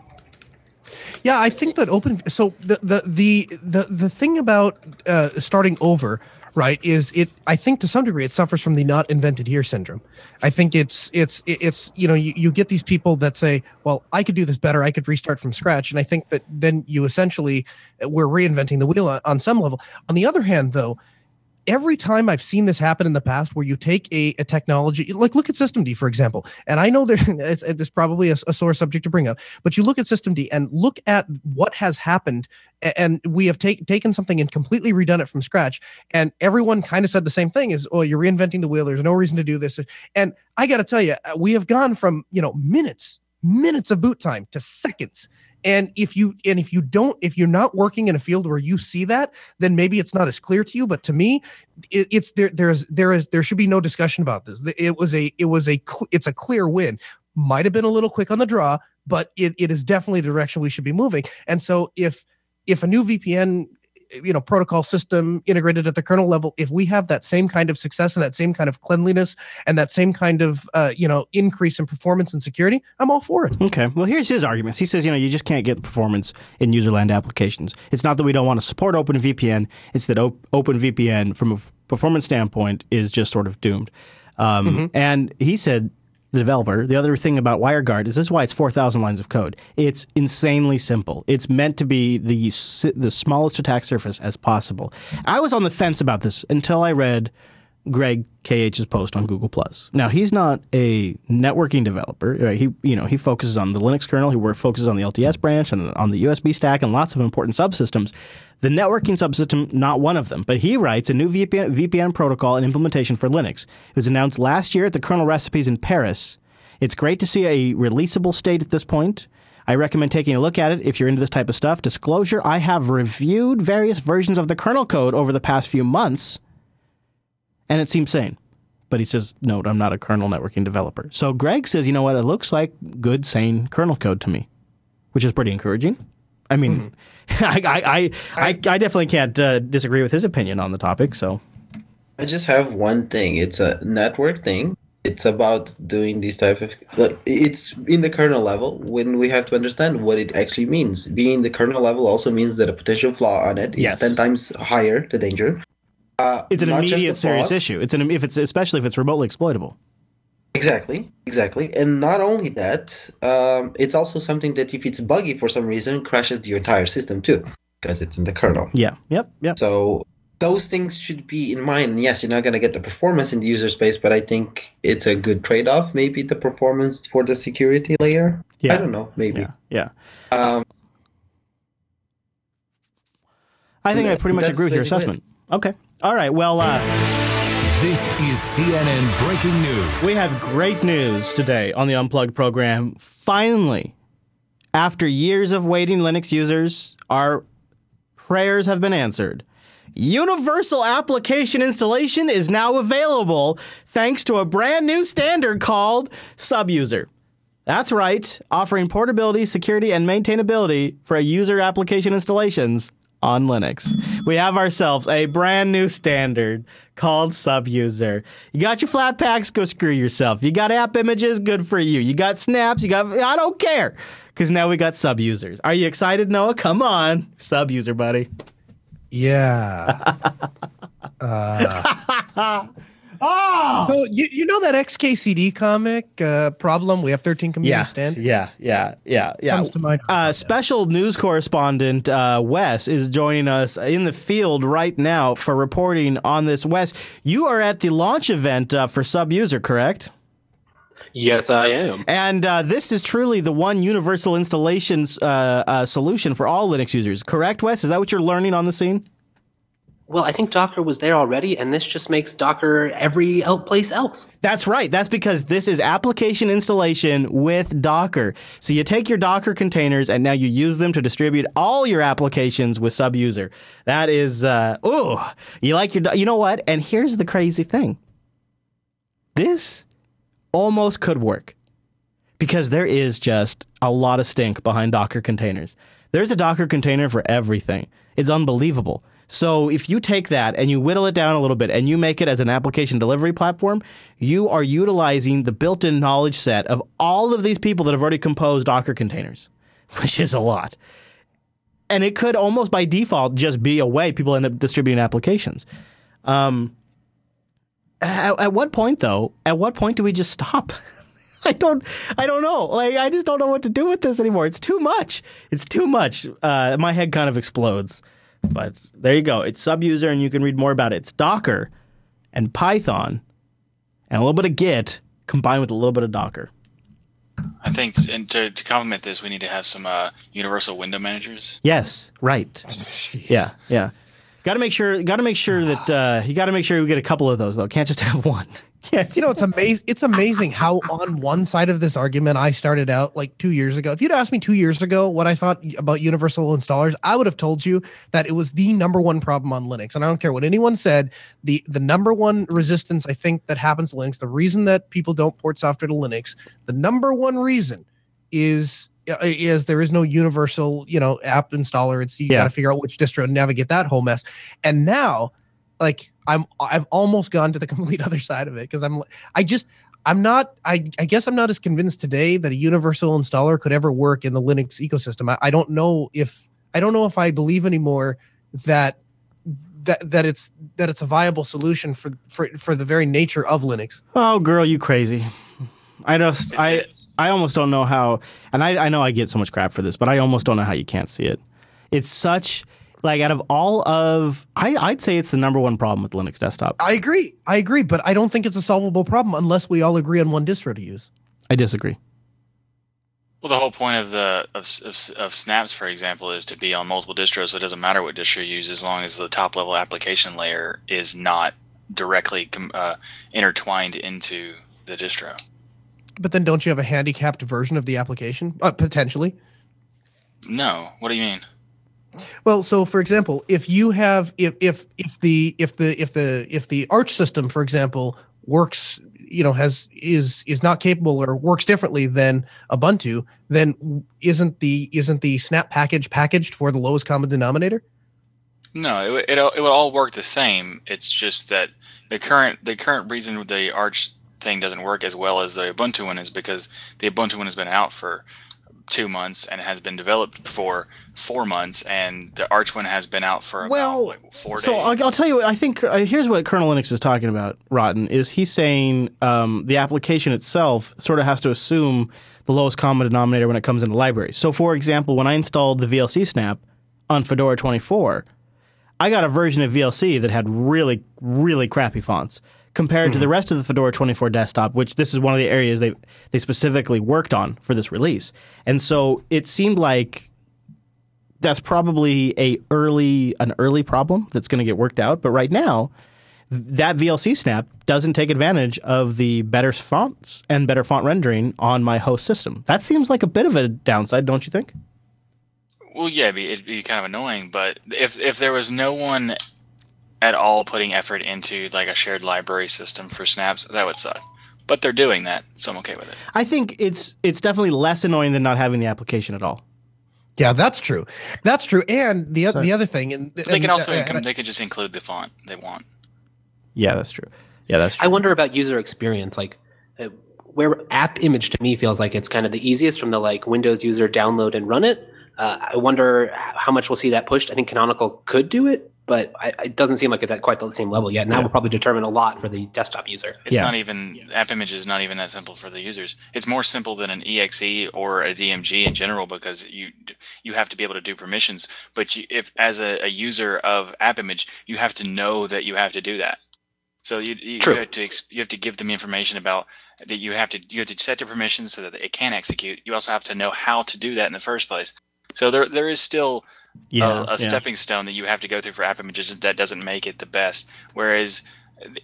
Yeah, I think that open. So the the the the, the thing about uh, starting over right is it i think to some degree it suffers from the not invented here syndrome. I think it's it's it's you know you, you get these people that say well i could do this better. I could restart from scratch. And i think that then you essentially we're reinventing the wheel on, on some level. On the other hand though every time I've seen this happen in the past, where you take a, a technology, like look at Systemd, for example, and I know there, it's, it's probably a, a, sore subject to bring up, but you look at Systemd and look at what has happened, and we have take, taken something and completely redone it from scratch, and everyone kind of said the same thing: is oh, you're reinventing the wheel. There's no reason to do this, and I got to tell you, uh, we have gone from you know minutes minutes of boot time to seconds and if you and if you don't if you're not working in a field where you see that then maybe it's not as clear to you. But to me it, it's there there's there is there should be no discussion about this. It was a it was a it's a clear win. Might have been a little quick on the draw but it, it is definitely the direction we should be moving. And so if if a new vpn you know protocol system integrated at the kernel level if we have that same kind of success and that same kind of cleanliness and that same kind of uh, you know increase in performance and security i'm all for it. Okay. Well here's his arguments he says you know you just can't get the performance in userland applications. It's not that we don't want to support openvpn. It's that op- openvpn from a performance standpoint is just sort of doomed. Um, mm-hmm. and he said the developer. The other thing about WireGuard is this is why it's 4,000 lines of code. It's insanely simple. It's meant to be the the smallest attack surface as possible. I was on the fence about this until I read Greg KH's post on Google Plus. Now he's not a networking developer. He you know he focuses on the Linux kernel. He focuses on the LTS branch and on the USB stack and lots of important subsystems. The networking subsystem, not one of them. But he writes a new VPN, VPN protocol and implementation for Linux. It was announced last year at the kernel recipes in Paris. It's great to see a releasable state at this point. I recommend taking a look at it if you're into this type of stuff. Disclosure I have reviewed various versions of the kernel code over the past few months and it seems sane. But he says, no, I'm not a kernel networking developer. So Greg says, you know what? It looks like good, sane kernel code to me, which is pretty encouraging. I mean, mm-hmm. I, I, I, I, definitely can't uh, disagree with his opinion on the topic. So I just have one thing. It's a network thing. It's about doing this type of. It's in the kernel level when we have to understand what it actually means. Being the kernel level also means that a potential flaw on it is yes. ten times higher the danger Uh, It's an immediate serious issue. It's an if it's especially if it's remotely exploitable. Exactly, exactly. And not only that, um, it's also something that if it's buggy for some reason, crashes the entire system too, because it's in the kernel. Yeah. Yep. Yep. So those things should be in mind. Yes, you're not going to get the performance in the user space, but I think it's a good trade off. Maybe the performance for the security layer. Yeah. I don't know. Maybe. Yeah. Yeah. Um, I think I pretty much agree with your assessment. Okay. All right. Well, uh, This is CNN breaking news. we have great news today on the Unplugged program. Finally, after years of waiting, Linux users, our prayers have been answered. Universal application installation is now available thanks to a brand new standard called Subuser. That's right, offering portability, security, and maintainability for user application installations on Linux. We have ourselves a brand new standard called Subuser. You got your flat packs, go screw yourself. You got app images, good for you. You got snaps, you got I don't care. Cause now we got Subusers. Are you excited, Noah? Come on. Subuser, buddy. Yeah. Uh, Oh So you, you know that XKCD comic uh, problem? We have 13 community yeah, stand. yeah, yeah, yeah, yeah. Comes to mind. Uh, special news correspondent uh, Wes is joining us in the field right now for reporting on this. Wes, you are at the launch event uh, for Subuser, correct? Yes, I am. And uh, this is truly the one universal installation uh, uh, solution for all Linux users, correct, Wes? Is that what you're learning on the scene? Well, I think Docker was there already, and this just makes Docker every place else. That's right. That's because this is application installation with Docker. So you take your Docker containers and now you use them to distribute all your applications with Subuser. That is, uh, ooh, you like your, you know what? And here's the crazy thing. This almost could work because there is just a lot of stink behind Docker containers. There's a Docker container for everything. It's unbelievable. So if you take that and you whittle it down a little bit and you make it as an application delivery platform, you are utilizing the built-in knowledge set of all of these people that have already composed Docker containers, which is a lot. And it could almost by default just be a way people end up distributing applications. Um, at, at what point though? At what point do we just stop? I don't I don't know. Like I just don't know what to do with this anymore. It's too much. It's too much. Uh, my head kind of explodes. But there you go. It's Subuser and you can read more about it. It's Docker and Python and a little bit of Git combined with a little bit of Docker. I think, and to, to complement this, we need to have some uh, universal window managers. Yes, right. Yeah, yeah. Got to make sure. Got to make sure that uh, you got to make sure we get a couple of those though. Can't just have one. Can't. You know, it's amazing. It's amazing how on one side of this argument I started out like two years ago. If you'd asked me two years ago what I thought about universal installers, I would have told you that it was the number one problem on Linux. And I don't care what anyone said. the The number one resistance I think that happens to Linux, the reason that people don't port software to Linux, the number one reason is is there is no universal you know app installer. It's you Yeah. got to figure out which distro to navigate that whole mess. And now, like I'm I've almost gone to the complete other side of it because I'm I just I'm not I, I guess I'm not as convinced today that a universal installer could ever work in the Linux ecosystem. I, I don't know if I don't know if I believe anymore that that that it's that it's a viable solution for for for the very nature of Linux. Oh, girl, you crazy. I just I I almost don't know how, and I I know I get so much crap for this, but I almost don't know how you can't see it. It's such like out of all of I I'd say it's the number one problem with Linux desktop. I agree. I agree, but I don't think it's a solvable problem unless we all agree on one distro to use. I disagree. Well, the whole point of the of, of, of snaps, for example, is to be on multiple distros. So it doesn't matter what distro you use, as long as the top level application layer is not directly uh, intertwined into the distro. But then don't you have a handicapped version of the application? Uh, potentially. No, what do you mean? Well, so for example, if you have if if if the if the if the if the Arch system, for example, works, you know, has is is not capable or works differently than Ubuntu, then isn't the isn't the snap package packaged for the lowest common denominator? No, it, it it would all work the same. It's just that the current the current reason the Arch thing doesn't work as well as the Ubuntu one is because the Ubuntu one has been out for two months and has been developed for four months, and the Arch one has been out for well, about like, four so days. I'll, I'll tell you what I think. Uh, here's what Kernel Linux is talking about. Rotten is he's saying um, the application itself sort of has to assume the lowest common denominator when it comes into libraries. So, for example, when I installed the VLC snap on Fedora 24, I got a version of VLC that had really, really crappy fonts compared to the mm-hmm. rest of the Fedora 24 desktop, which this is one of the areas they they specifically worked on for this release. And so it seemed like that's probably a early an early problem that's going to get worked out. But right now, that VLC snap doesn't take advantage of the better fonts and better font rendering on my host system. That seems like a bit of a downside, don't you think? Well, yeah, it'd be, it'd be kind of annoying, but if if there was no one at all putting effort into like a shared library system for snaps, that would suck. But they're doing that, so I'm okay with it. I think it's it's definitely less annoying than not having the application at all. Yeah, that's true. That's true. And the o- the other thing, and, But they can also uh, income, they could just include the font they want. Yeah, that's true. Yeah, that's true. I wonder about user experience. Like, uh, where app image to me feels like it's kind of the easiest from the like Windows user download and run it. Uh, I wonder how much we'll see that pushed. I think Canonical could do it, but I, it doesn't seem like it's at quite the same level yet. Now we'll probably determine a lot for the desktop user. It's Yeah. not even app image is not even that simple for the users. It's more simple than an exe or a DMG in general because you you have to be able to do permissions. But you, if as a, a user of app image, you have to know that you have to do that. So you you, True. you have to you have to give them information about that you have to you have to set the permissions so that it can execute. You also have to know how to do that in the first place. So there there is still yeah, a, a yeah. stepping stone that you have to go through for app images that doesn't make it the best. Whereas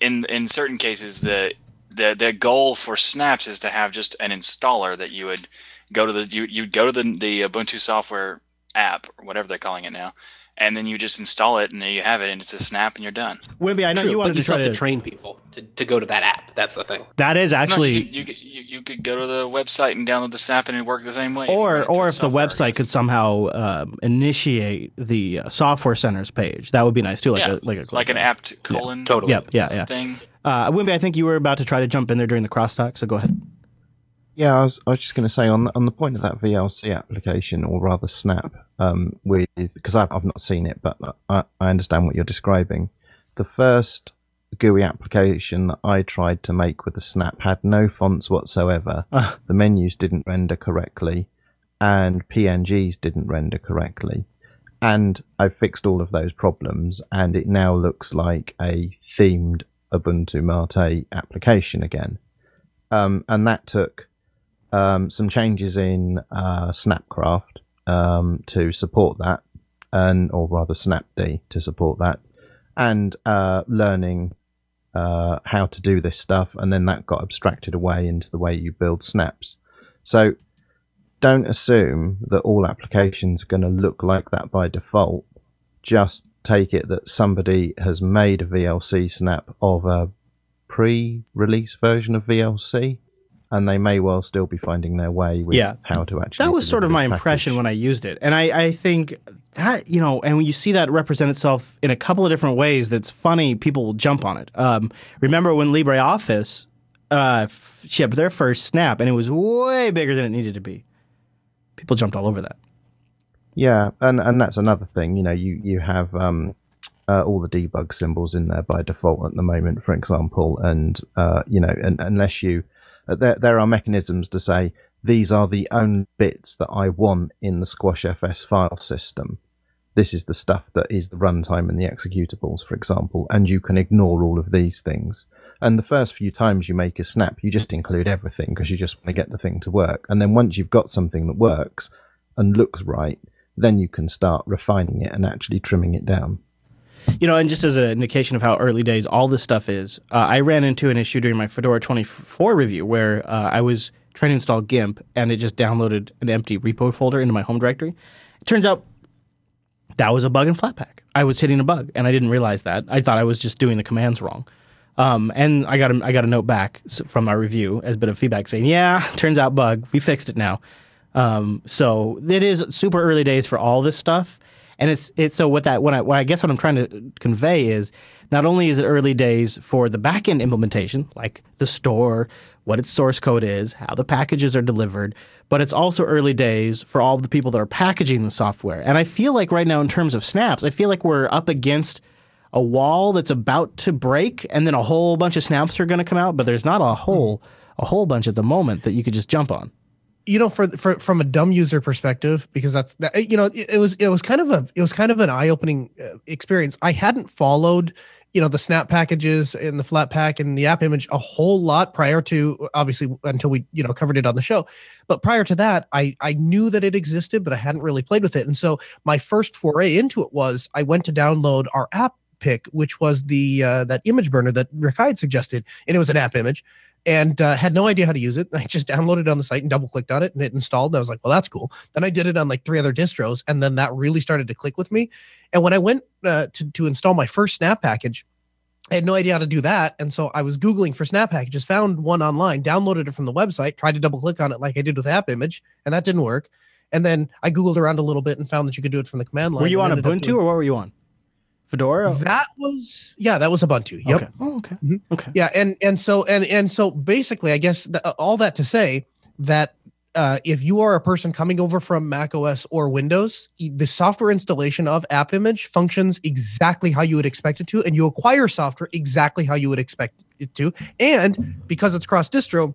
in in certain cases, the the the goal for snaps is to have just an installer that you would go to the you you go to the the Ubuntu software app or whatever they're calling it now, and then you just install it and there you have it and it's a snap and you're done. Wimpy, I know True, you wanted you to try to. to train people to, to go to that app. That's the thing. that is No, actually, you, could- you, could- you, you could go to the website and download the snap and it would work the same way. or or if the website guess. could somehow um, initiate the uh, software centers page, that would be nice too. Like yeah, a, like a like an apt colon Totally. Yep, yeah, yeah. thing. Uh, Wimpy, I think you were about to try to jump in there during the crosstalk, so go ahead. Yeah, I was, I was just going to say on on the point of that VLC application, or rather Snap, um, with because I've, I've not seen it, but I, I understand what you're describing. The first GUI application that I tried to make with the Snap had no fonts whatsoever. Ah. the menus didn't render correctly, and PNGs didn't render correctly. And I fixed all of those problems, and it now looks like a themed Ubuntu Mate application again. Um, and that took um, some changes in uh, Snapcraft um, to support that, and or rather Snapd to support that, and uh, learning uh, how to do this stuff, and then that got abstracted away into the way you build snaps. So don't assume that all applications are going to look like that by default. Just take it that somebody has made a VLC snap of a pre-release version of VLC, and they may well still be finding their way with Yeah. how to actually. That was sort of my the impression when I used it, and I, I think that you know, and when you see that represent itself in a couple of different ways, that's funny. People will jump on it. Um, remember when LibreOffice uh, shipped their first snap, and it was way bigger than it needed to be. People jumped all over that. Yeah, and and that's another thing. You know, you you have um, uh, all the debug symbols in there by default at the moment, for example, and uh, you know, and, unless you uh, Uh, there there are mechanisms to say these are the only bits that I want in the SquashFS file system. This is the stuff that is the runtime and the executables, for example, and you can ignore all of these things. And the first few times you make a snap, you just include everything because you just want to get the thing to work. And then once you've got something that works and looks right, then you can start refining it and actually trimming it down. You know, and just as an indication of how early days all this stuff is, uh, I ran into an issue during my Fedora 24 review where uh, I was trying to install GIMP and it just downloaded an empty repo folder into my home directory. It turns out that was a bug in Flatpak. I was hitting a bug and I didn't realize that. I thought I was just doing the commands wrong. Um, and I got a, I got a note back from our review as a bit of feedback saying, yeah, turns out bug. We fixed it now. Um, so it is super early days for all this stuff. And it's it's so what that what I, what I guess what I'm trying to convey is not only is it early days for the backend implementation, like the store, what its source code is, how the packages are delivered, but it's also early days for all the people that are packaging the software. And I feel like right now, in terms of snaps, I feel like we're up against a wall that's about to break, and then a whole bunch of snaps are going to come out, but there's not a whole a whole bunch at the moment that you could just jump on you know for, for from a dumb user perspective because that's that you know it, it was it was kind of a it was kind of an eye-opening uh, experience. I hadn't followed you know the snap packages and the flat pack and the app image a whole lot prior to obviously until we you know covered it on the show. But prior to that i i knew that it existed but i hadn't really played with it. And so my first foray into it was i went to download our app pick which was the uh, that image burner that rick had suggested and it was an app image and uh, had no idea how to use it. I just downloaded it on the site and double clicked on it and it installed. And I was like, well, that's cool. Then I did it on like three other distros. And then that really started to click with me. And when I went uh, to, to install my first Snap package, I had no idea how to do that. And so I was Googling for Snap packages, found one online, downloaded it from the website, tried to double click on it like I did with App Image, and that didn't work. And then I Googled around a little bit and found that you could do it from the command line. Were you on Ubuntu doing- or what were you on? Fedora? That was yeah, that was Ubuntu. Yep. Okay. Oh, okay. Mhm. Okay. Yeah, and and so and and so basically, I guess th- all that to say that uh, if you are a person coming over from Mac OS or Windows, the software installation of App Image functions exactly how you would expect it to, and you acquire software exactly how you would expect it to. And because it's cross distro,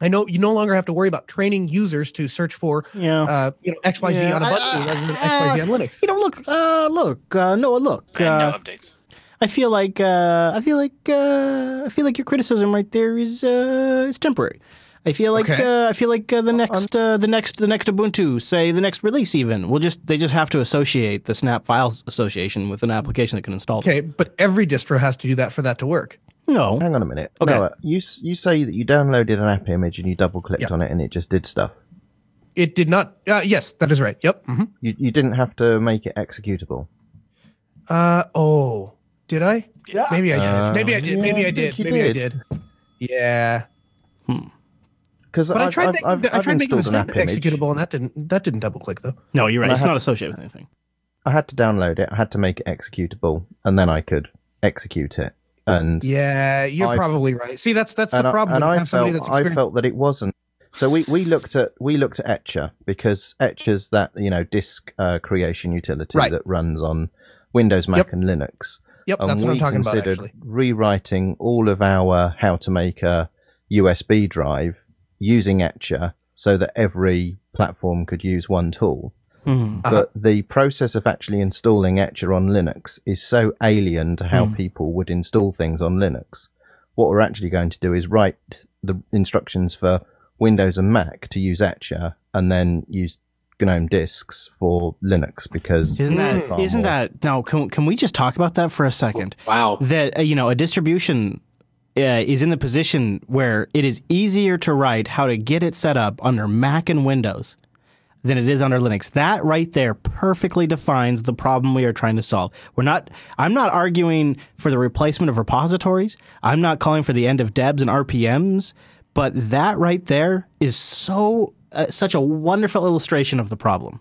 I know you no longer have to worry about training users to search for Yeah. uh, you know XYZ Yeah, on a I- button I- rather than I- XYZ on Linux. You know, look, uh, look, uh, Noah, look. And no Uh, updates. I feel like, uh, I feel like, uh, I feel like your criticism right there is, uh, is temporary. I feel like, Okay. uh, I feel like uh, the next, uh, the next, the next Ubuntu, say the next release, even, will just they just have to associate the Snap Files Association with an application that can install. it. Okay, but every distro has to do that for that to work. No, Hang on a minute. Okay. Noah, you you say that you downloaded an app image and you double clicked Yeah. on it and it just did stuff. It did not. Uh, yes, that is right. Yep. mhm. You you didn't have to make it executable. Uh oh, did I? Yeah. Maybe I did. Uh, maybe I did. yeah, Maybe I I think did. you Maybe I did. did. Yeah, Because but I I've, tried. I've, making, I've, I I've tried making the installed an app image. executable, and that didn't. That didn't double click though. no, you're right. And It's had- not associated with anything. I had to download it. I had to make it executable, and then I could execute it. And Yeah, you're I- probably right. See, that's that's the I, problem. and I felt that's I felt that it wasn't. So we, we looked at we looked at Etcher because Etcher's that you know disk uh, creation utility Right. that runs on Windows, Mac, Yep. and Linux. Yep, and that's what we I'm talking about. considered Actually, rewriting all of our how to make a USB drive using Etcher so that every platform could use one tool. Uh-huh. But the process of actually installing Etcher on Linux is so alien to how Hmm. people would install things on Linux. What we're actually going to do is write the instructions for Windows and Mac to use Etcher and then use GNOME disks for Linux because Isn't it's that far isn't more- that now? Can can we just talk about that for a second? Wow. that uh, you know a distribution uh, is in the position where it is easier to write how to get it set up under Mac and Windows than it is under Linux. That right there perfectly defines the problem we are trying to solve. We're not I'm not arguing for the replacement of repositories. I'm not calling for the end of debs and RPMs, but that right there is so uh, such a wonderful illustration of the problem.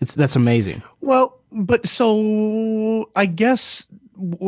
It's that's amazing. well, but so I guess.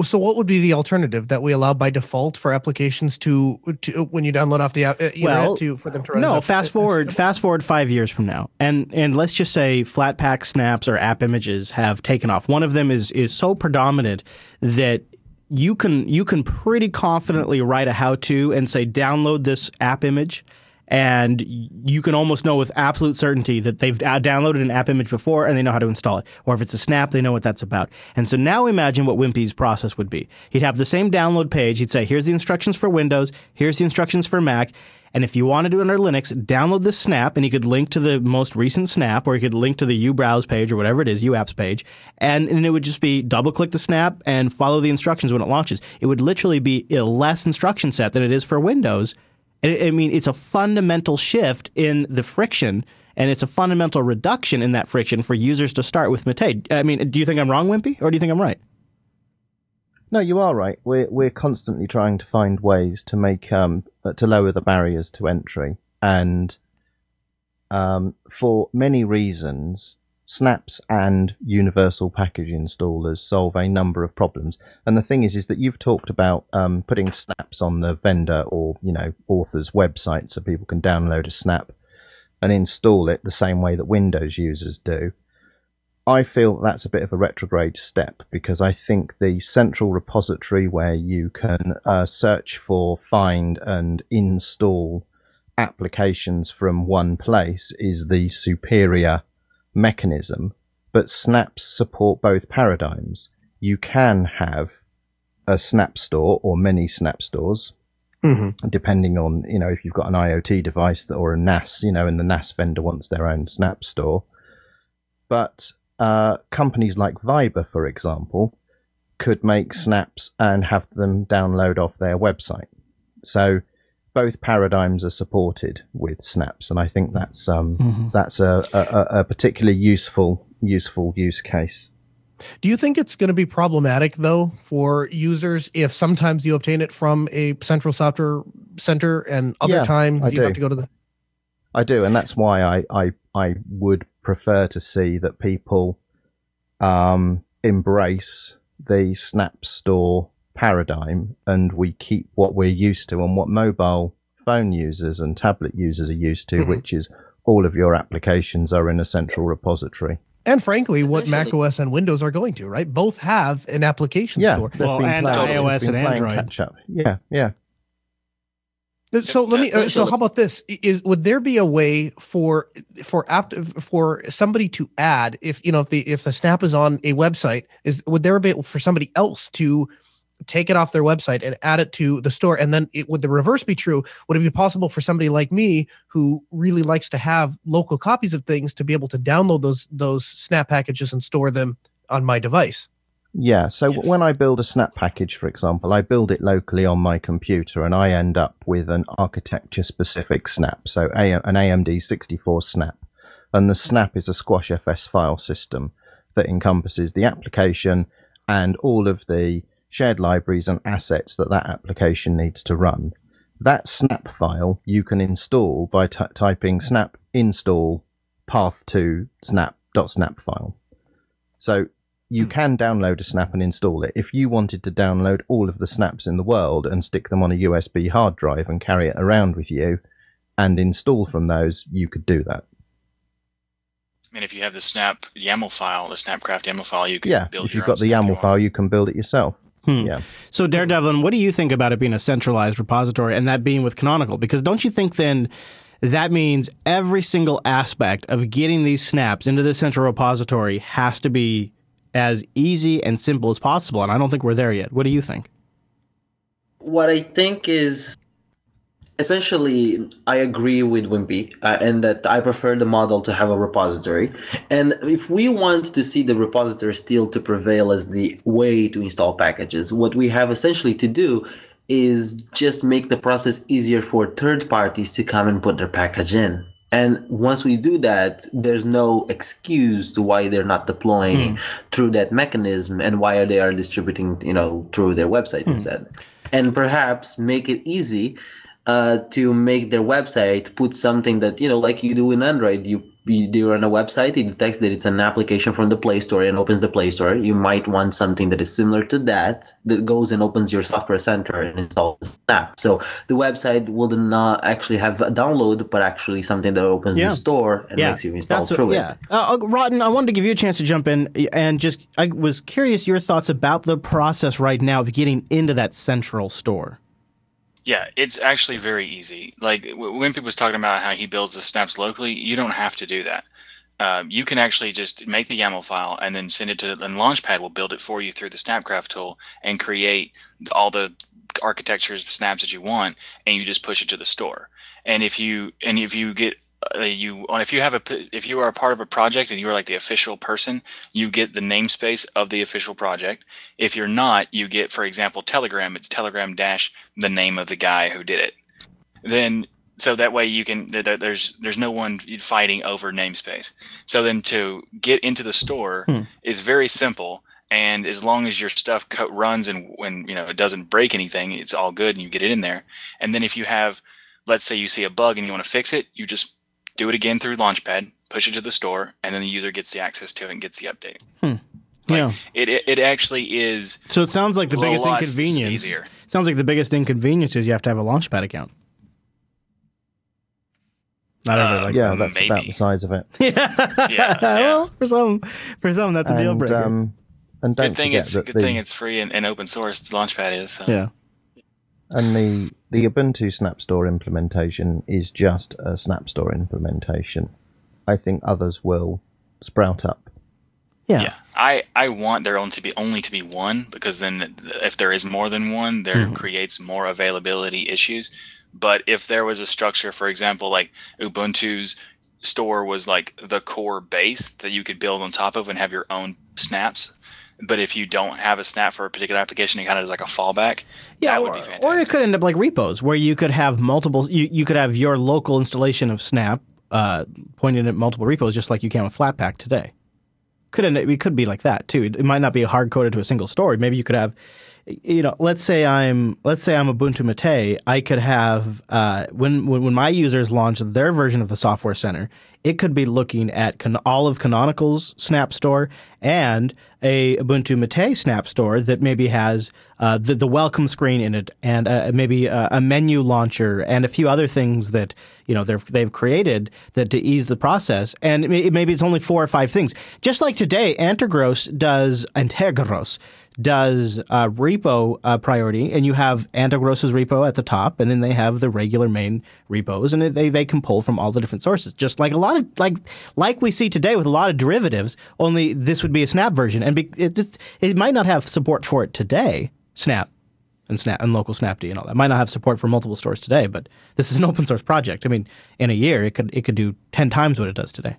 So what would be the alternative that we allow by default for applications to, to when you download off the app, uh, Well, to for them to run? No, fast forward, fast forward five years from now, and and let's just say Flatpak snaps or app images have taken off. One of them is is so predominant that you can you can pretty confidently write a how to and say download this app image. And you can almost know with absolute certainty that they've uh, downloaded an app image before and they know how to install it. Or if it's a snap, they know what that's about. And so now imagine what Wimpy's process would be. He'd have the same download page. He'd say, here's the instructions for Windows, here's the instructions for Mac. And if you want to do it under Linux, download this snap and he could link to the most recent snap or he could link to the uBrowse page or whatever it is, uapps page. And, and it would just be double click the snap and follow the instructions when it launches. It would literally be a less instruction set than it is for Windows. I mean, it's a fundamental shift in the friction and it's a fundamental reduction in that friction for users to start with Mate. I mean, do you think I'm wrong, Wimpy, or do you think I'm right? No, you are right. We're we're constantly trying to find ways to make um uh, to lower the barriers to entry, and um for many reasons, snaps and universal package installers solve a number of problems. And the thing is, is that you've talked about um, putting snaps on the vendor or you know author's website so people can download a snap and install it the same way that Windows users do. I feel that's a bit of a retrograde step because I think the central repository where you can uh, search for, find, and install applications from one place is the superior mechanism, but snaps support both paradigms. You can have a snap store or many snap stores, Mm-hmm. depending on you know if you've got an IoT device that, or a NAS, you know, and the NAS vendor wants their own snap store. But uh, companies like Viber, for example, could make snaps and have them download off their website. So both paradigms are supported with snaps, and I think that's um, that's a, a, a particularly useful useful use case. Do you think it's going to be problematic though for users if sometimes you obtain it from a central software center and other Yeah, times I you have do. to go to the I do, and that's why I I, I would prefer to see that people um, embrace the Snap Store paradigm, and we keep what we're used to and what mobile phone users and tablet users are used to, Mhm. which is all of your applications are in a central repository. and frankly what Essentially- Mac OS and Windows are going to, right? Both have an application Yeah, store. they've Well, and playing- iOS and Android. catch up. Yeah, yeah. Uh, So let me. Uh, so how about this? Is would there be a way for for apt for somebody to add if you know if the if the snap is on a website is would there be for somebody else to take it off their website and add it to the store and then it, would the reverse be true would it be possible for somebody like me who really likes to have local copies of things to be able to download those those snap packages and store them on my device Yeah, so Yes. when I build a snap package, for example, I build it locally on my computer and I end up with an architecture specific snap, so a- an AMD 64 snap. And the snap is a Squash FS file system that encompasses the application and all of the shared libraries and assets that that application needs to run. That snap file you can install by t- typing snap install path to snap.snap file. So you hmm. can download a snap and install it. If you wanted to download all of the snaps in the world and stick them on a USB hard drive and carry it around with you and install from those, you could do that. Mean, if you have the Snap YAML file, the Snapcraft YAML file, you can Yeah, build if you've got the YAML file, you can build it yourself. Hmm. Yeah. So, Daredevil, what do you think about it being a centralized repository and that being with Canonical? Because don't you think then that means every single aspect of getting these snaps into the central repository has to be as easy and simple as possible? And I don't think we're there yet. What do you think? what I think is essentially I agree with Wimpy uh, and that I prefer the model to have a repository. And if we want to see the repository still to prevail as the way to install packages, what we have essentially to do is just make the process easier for third parties to come and put their package in. And once we do that, there's no excuse to why they're not deploying through that mechanism and why they are distributing, you know, through their website instead. And perhaps make it easy uh, to make their website put something that you know, like you do in Android. You you do on a website, it detects that it's an application from the Play Store and opens the Play Store. You might want something that is similar to that that goes and opens your software center and installs the app. So the website will not actually have a download, but actually something that opens Yeah. the store and makes you install That's what- through yeah. it. Uh, uh, Rotten, I wanted to give you a chance to jump in and just, I was curious your thoughts about the process right now of getting into that central store. Yeah, it's actually very easy. Like Wimpy was talking about how he builds the snaps locally. You don't have to do that. Um, you can actually just make the YAML file and then send it to, and Launchpad will build it for you through the Snapcraft tool and create all the architectures, snaps that you want, and you just push it to the store. And if you and if you get uh, you if you have a if you are a part of a project and you are like the official person, you get the namespace of the official project. If you're not, you get, for example, Telegram. It's Telegram dash the name of the guy who did it. Then so that way you can there, there- there's there's no one fighting over namespace. So then to get into the store Hmm. is very simple. And as long as your stuff co- runs and when you know it doesn't break anything, it's all good, and you get it in there. And then if you have, let's say you see a bug and you want to fix it, you just do it again through Launchpad, push it to the store, and then the user gets the access to it and gets the update. yeah. It it, it actually is. So it sounds like the biggest inconvenience. easier. Sounds like the biggest inconvenience is you have to have a Launchpad account. Not everybody Uh, likes Yeah, that's about the size of it. that. Yeah, well, for some, for some, that's a deal breaker. um, and don't Good thing it's good the, thing it's free and, and open source. Launchpad is. So. yeah. and the the Ubuntu Snap Store implementation is just a Snap Store implementation. I think others will sprout up. yeah, Yeah, I, I want there only to be only to be one because then if there is more than one, there Mm-hmm. creates more availability issues. But if there was a structure, for example, like Ubuntu's store was like the core base that you could build on top of and have your own snaps. But if you don't have a snap for a particular application, it kind of is like a fallback. Yeah, that or, would be fantastic. or it could end up like repos where you could have multiple. You, you could have your local installation of Snap uh, pointing at multiple repos, just like you can with Flatpak today. Could end. It could be like that too. It, it might not be hard coded to a single story. Maybe you could have. You know, let's say I'm let's say I'm Ubuntu Mate. I could have uh, when, when when my users launch their version of the Software Center, it could be looking at can, all of Canonical's Snap Store and a Ubuntu Mate Snap Store that maybe has uh, the the welcome screen in it and uh, maybe a, a menu launcher and a few other things that you know they've they've created that to ease the process. And maybe it's only four or five things. Just like today, Antergos does Antergos does uh, repo uh, priority, and you have Antergos's repo at the top, and then they have the regular main repos, and they they can pull from all the different sources, just like a lot of like like we see today with a lot of derivatives. Only this would be a Snap version, and be, it just, it might not have support for it today. Snap and Snap and local Snapd and all that might not have support for multiple stores today, but this is an open source project. I mean, in a year, it could it could do ten times what it does today.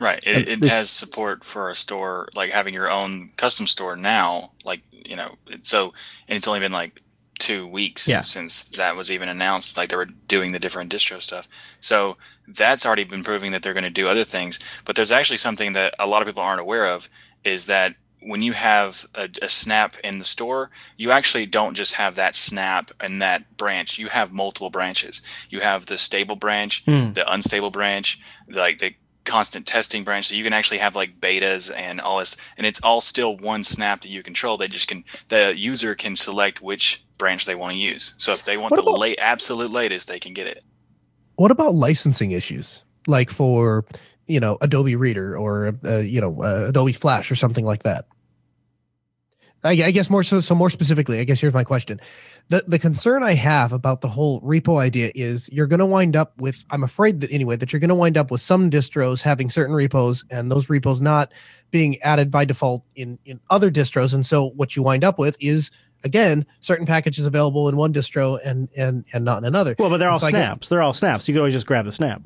Right. It, it this- has support for a store, like having your own custom store now. Like, you know, so, and it's only been like two weeks Yeah. since that was even announced. Like, they were doing the different distro stuff. So, that's already been proving that they're going to do other things. But there's actually something that a lot of people aren't aware of is that when you have a, a snap in the store, you actually don't just have that snap and that branch. You have multiple branches. You have the stable branch, hmm. the unstable branch, like the constant testing branch. So you can actually have like betas and all this, and it's all still one snap that you control. They just can the user can select which branch they want to use. So if they want What the about- late absolute latest, they can get it. What about licensing issues, like for you know Adobe Reader or uh, you know uh, Adobe Flash or something like that? I, I guess more so. So more specifically, I guess here's my question: the the concern I have about the whole repo idea is you're going to wind up with. I'm afraid that anyway that you're going to wind up with some distros having certain repos and those repos not being added by default in in other distros, and so what you wind up with is again certain packages available in one distro and and and not in another. Well, but they're all so I guess- snaps. They're all snaps. You can always just grab the snap.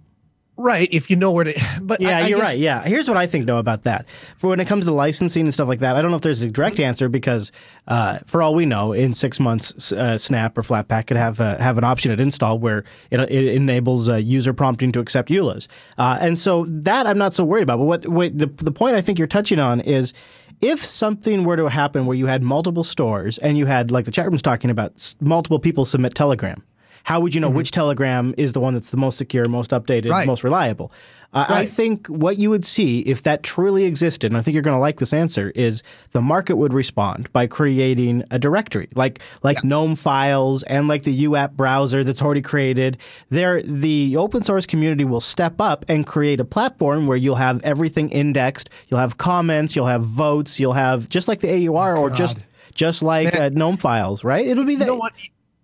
Right, if you know where to. But Yeah, I- I you're guess- right. Yeah, here's what I think though about that. For when it comes to licensing and stuff like that, I don't know if there's a direct answer because, uh, for all we know, in six months, uh, Snap or Flatpak could have uh, have an option at install where it, it enables uh, user prompting to accept EULAs, uh, and so that I'm not so worried about. But what, what the the point I think you're touching on is. If something were to happen where you had multiple stores and you had, like the chat room's talking about, multiple people submit Telegram, how would you know which Telegram is the one that's the most secure, most updated, Right. most reliable? Uh, I think what you would see if that truly existed, and I think you're going to like this answer, is the market would respond by creating a directory like like GNOME files and like the UApp browser that's already created. There, the open source community will step up and create a platform where you'll have everything indexed. You'll have comments. You'll have votes. You'll have just like the AUR or just just like uh, GNOME files, right? It'll be the You know what?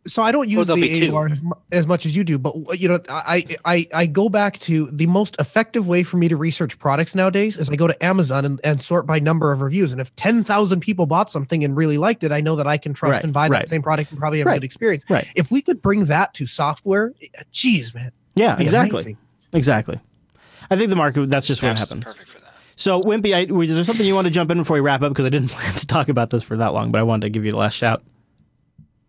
So I don't oh, use the two. AUR as, as much as you do, but you know, I, I I go back to the most effective way for me to research products nowadays is I go to Amazon and, and sort by number of reviews. And if ten thousand people bought something and really liked it, I know that I can trust Right, and buy right. that same product and probably have Right, a good experience. right. If we could bring that to software, eh, geez, man. yeah, exactly, amazing. exactly. I think the market that's just what Snaps is happens. perfect for that. So, Wimpy, I, was there something you want to jump in before we wrap up? Because I didn't plan to talk about this for that long, but I wanted to give you the last shout.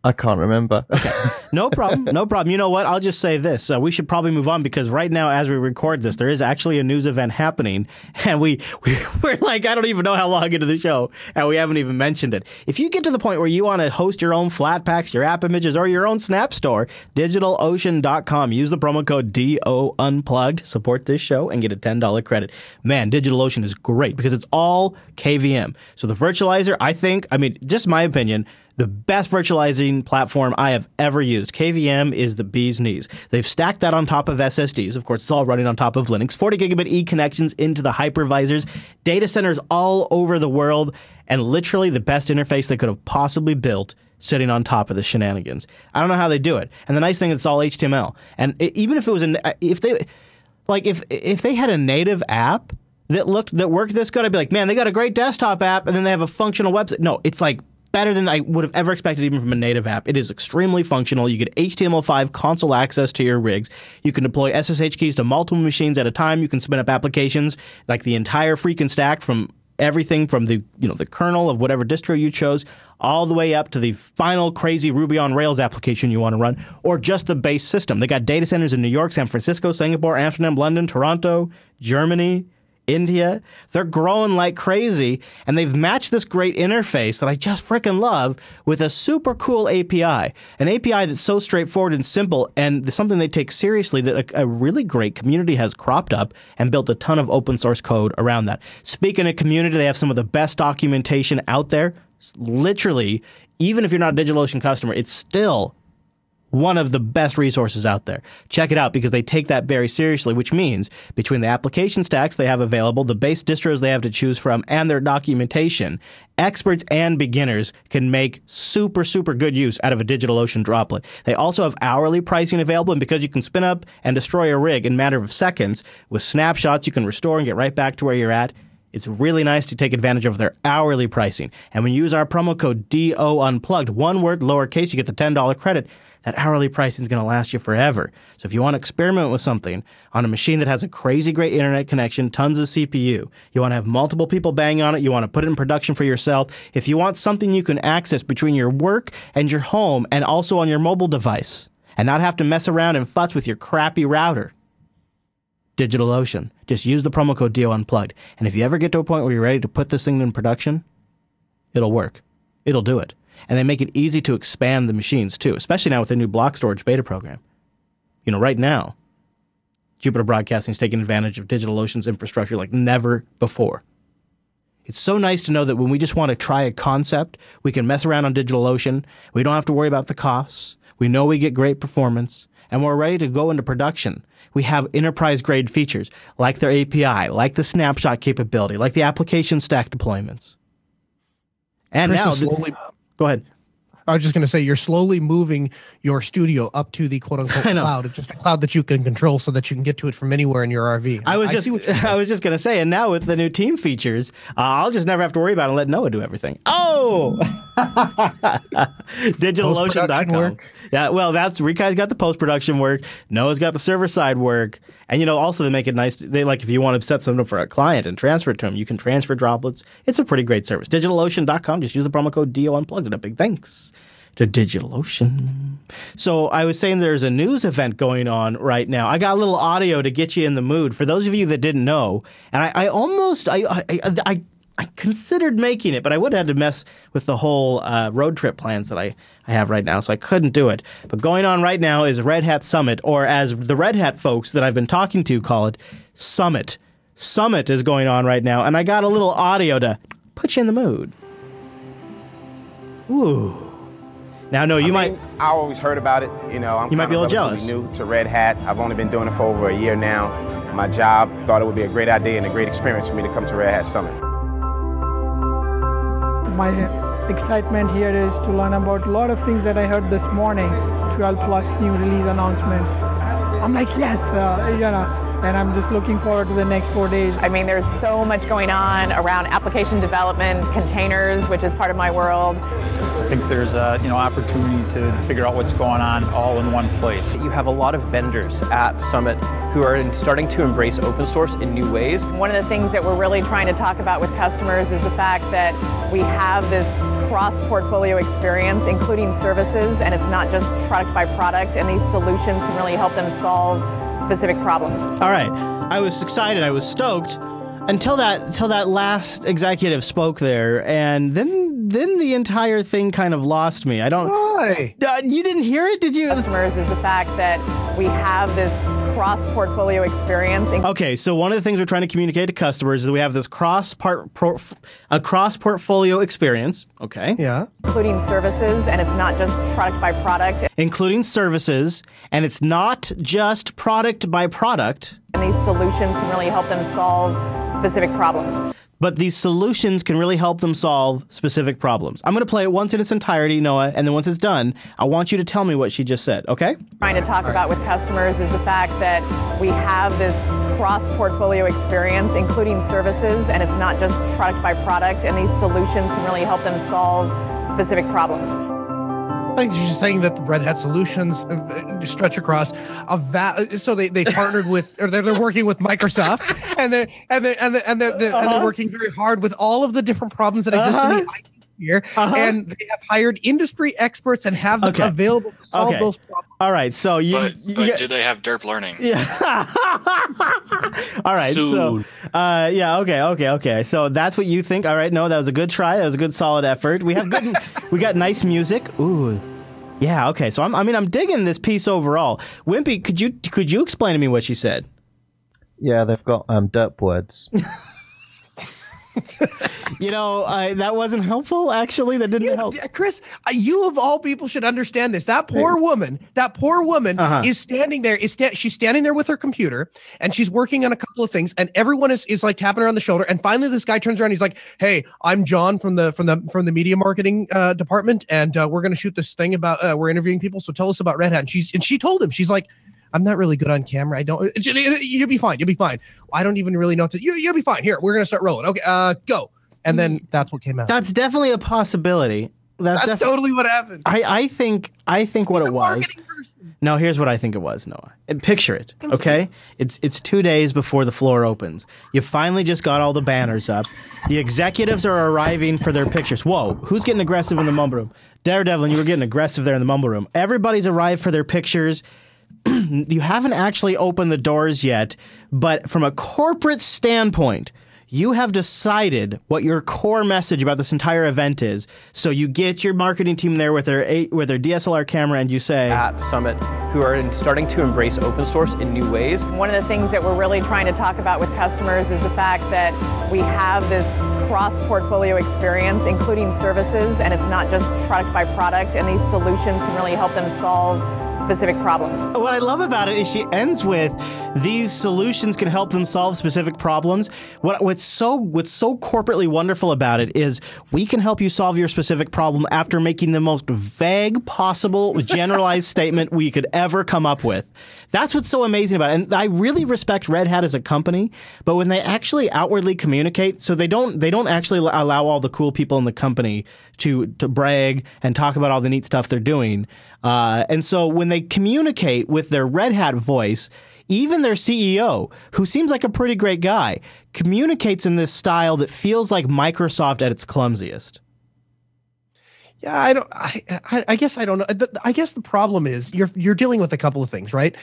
I can't remember. Okay, no problem, no problem. You know what? I'll just say this: uh, we should probably move on because right now, as we record this, there is actually a news event happening, and we, we we're like I don't even know how long into the show, and we haven't even mentioned it. If you get to the point where you want to host your own flat packs, your app images, or your own Snap store, DigitalOcean.com. Use the promo code DO Unplugged. Support this show and get a ten dollar credit. Man, DigitalOcean is great because it's all KVM. So the virtualizer, I think, I mean, just my opinion the best virtualizing platform I have ever used. KVM is the bee's knees. They've stacked that on top of SSDs. Of course, it's all running on top of Linux. 40 gigabit E connections into the hypervisors, data centers all over the world, and literally the best interface they could have possibly built sitting on top of the shenanigans. I don't know how they do it. And the nice thing is it's all HTML. And even if it was an uh, if they like if if they had a native app that looked that worked this good, I'd be like, man, they got a great desktop app, and then they have a functional website. No, it's like better than I would have ever expected even from a native app. It is extremely functional. You get HTML5 console access to your rigs. You can deploy SSH keys to multiple machines at a time. You can spin up applications like the entire freaking stack from everything from the you know the kernel of whatever distro you chose all the way up to the final crazy Ruby on Rails application you want to run or just the base system. They got data centers in New York, San Francisco, Singapore, Amsterdam, London, Toronto, Germany, India. They're growing like crazy, and they've matched this great interface that I just freaking love with a super cool API. An API that's so straightforward and simple, and something they take seriously that a, a really great community has cropped up and built a ton of open source code around that. Speaking of community, they have some of the best documentation out there. Literally, even if you're not a DigitalOcean customer, it's still one of the best resources out there. Check it out because they take that very seriously, which means between the application stacks they have available, the base distros they have to choose from, and their documentation, experts and beginners can make super, super good use out of a DigitalOcean droplet. They also have hourly pricing available, and because you can spin up and destroy a rig in a matter of seconds, with snapshots you can restore and get right back to where you're at. It's really nice to take advantage of their hourly pricing. And when you use our promo code DO Unplugged, one word, lowercase, you get the $10 credit that hourly pricing is going to last you forever. So if you want to experiment with something on a machine that has a crazy great internet connection, tons of CPU, you want to have multiple people bang on it, you want to put it in production for yourself, if you want something you can access between your work and your home and also on your mobile device and not have to mess around and fuss with your crappy router, DigitalOcean. Just use the promo code DO Unplugged. And if you ever get to a point where you're ready to put this thing in production, it'll work. It'll do it and they make it easy to expand the machines too, especially now with the new block storage beta program. You know, right now, Jupiter Broadcasting is taking advantage of DigitalOcean's infrastructure like never before. It's so nice to know that when we just want to try a concept, we can mess around on DigitalOcean. We don't have to worry about the costs. We know we get great performance, and we're ready to go into production. We have enterprise grade features like their API, like the snapshot capability, like the application stack deployments. And Chris now, is slowly Go ahead. I was just going to say you're slowly moving your studio up to the quote unquote cloud. It's just a cloud that you can control so that you can get to it from anywhere in your RV. I was I just I was just going to say, and now with the new team features, uh, I'll just never have to worry about it and let Noah do everything. Oh, DigitalOcean.com. Yeah, well, that's Rikai's got the post production work. Noah's got the server side work, and you know also they make it nice. They like if you want to set something up for a client and transfer it to them, you can transfer droplets. It's a pretty great service. DigitalOcean.com. Just use the promo code DO Unplugged and a big thanks to DigitalOcean. So I was saying there's a news event going on right now. I got a little audio to get you in the mood. For those of you that didn't know, and I, I almost I, I, I I considered making it, but I would have had to mess with the whole uh, road trip plans that I, I have right now, so I couldn't do it. But going on right now is Red Hat Summit, or as the Red Hat folks that I've been talking to call it, Summit. Summit is going on right now, and I got a little audio to put you in the mood. Ooh. Now, no, you I might. Mean, I always heard about it. You know, I'm you might be a little jealous. New to Red Hat. I've only been doing it for over a year now. My job thought it would be a great idea and a great experience for me to come to Red Hat Summit. My excitement here is to learn about a lot of things that I heard this morning. 12 plus new release announcements. I'm like, yes, uh, you know and I'm just looking forward to the next four days. I mean, there's so much going on around application development, containers, which is part of my world. I think there's a you know opportunity to figure out what's going on all in one place. You have a lot of vendors at Summit who are starting to embrace open source in new ways. One of the things that we're really trying to talk about with customers is the fact that we have this cross portfolio experience, including services, and it's not just product by product, and these solutions can really help them solve specific problems. All right. I was excited. I was stoked until that until that last executive spoke there, and then then the entire thing kind of lost me. I don't. Why? Uh, you didn't hear it, did you? Customers is the fact that we have this cross portfolio experience. Okay, so one of the things we're trying to communicate to customers is that we have this cross part pro, a cross portfolio experience. Okay. Yeah. Including services, and it's not just product by product. Including services, and it's not just product by product. And these solutions can really help them solve specific problems. But these solutions can really help them solve specific problems. I'm going to play it once in its entirety, Noah, and then once it's done, I want you to tell me what she just said, okay? Trying to talk about with customers is the fact that we have this cross portfolio experience, including services, and it's not just product by product, and these solutions can really help them solve specific problems. I think she's saying that Red Hat Solutions uh, stretch across a va- so they, they partnered with or they're, they're working with Microsoft and they're and they're and they're, and they're, they're, uh-huh. and they're working very hard with all of the different problems that exist uh-huh. in the IT here uh-huh. and they have hired industry experts and have them okay. available to solve okay. those problems. All right, so you, but, you but get, do they have derp learning? Yeah. all right, Soon. so uh, yeah, okay, okay, okay. So that's what you think. All right, no, that was a good try. That was a good solid effort. We have good we got nice music. Ooh. Yeah, okay. So I'm, I mean I'm digging this piece overall. Wimpy, could you could you explain to me what she said? Yeah, they've got um derp words. you know, uh, that wasn't helpful. Actually, that didn't you, help. Chris, you of all people should understand this. That poor woman, that poor woman uh-huh. is standing there. Is sta- she's standing there with her computer and she's working on a couple of things, and everyone is is like tapping her on the shoulder. And finally, this guy turns around. He's like, "Hey, I'm John from the from the from the media marketing uh, department, and uh, we're going to shoot this thing about uh, we're interviewing people. So tell us about Red Hat." And she's and she told him, she's like. I'm not really good on camera. I don't. You'll be fine. You'll be fine. I don't even really know. To, you, you'll be fine. Here, we're gonna start rolling. Okay, uh, go. And then that's what came out. That's definitely a possibility. That's, that's totally what happened. I, I think I think what it was. No, here's what I think it was, Noah. And picture it, okay? It's it's two days before the floor opens. You finally just got all the banners up. The executives are arriving for their pictures. Whoa, who's getting aggressive in the mumble room? Daredevil, you were getting aggressive there in the mumble room. Everybody's arrived for their pictures. you haven't actually opened the doors yet, but from a corporate standpoint, you have decided what your core message about this entire event is. So you get your marketing team there with their with their DSLR camera, and you say at Summit, who are starting to embrace open source in new ways. One of the things that we're really trying to talk about with customers is the fact that we have this cross portfolio experience, including services, and it's not just product by product. And these solutions can really help them solve specific problems. What I love about it is she ends with these solutions can help them solve specific problems. What what's so what's so corporately wonderful about it is we can help you solve your specific problem after making the most vague possible generalized statement we could ever come up with. That's what's so amazing about it. And I really respect Red Hat as a company, but when they actually outwardly communicate, so they don't they don't actually allow all the cool people in the company to to brag and talk about all the neat stuff they're doing. Uh, and so when they communicate with their Red Hat voice, even their CEO, who seems like a pretty great guy, communicates in this style that feels like Microsoft at its clumsiest. Yeah, I don't. I, I, guess I don't know. I guess the problem is you're you're dealing with a couple of things, right?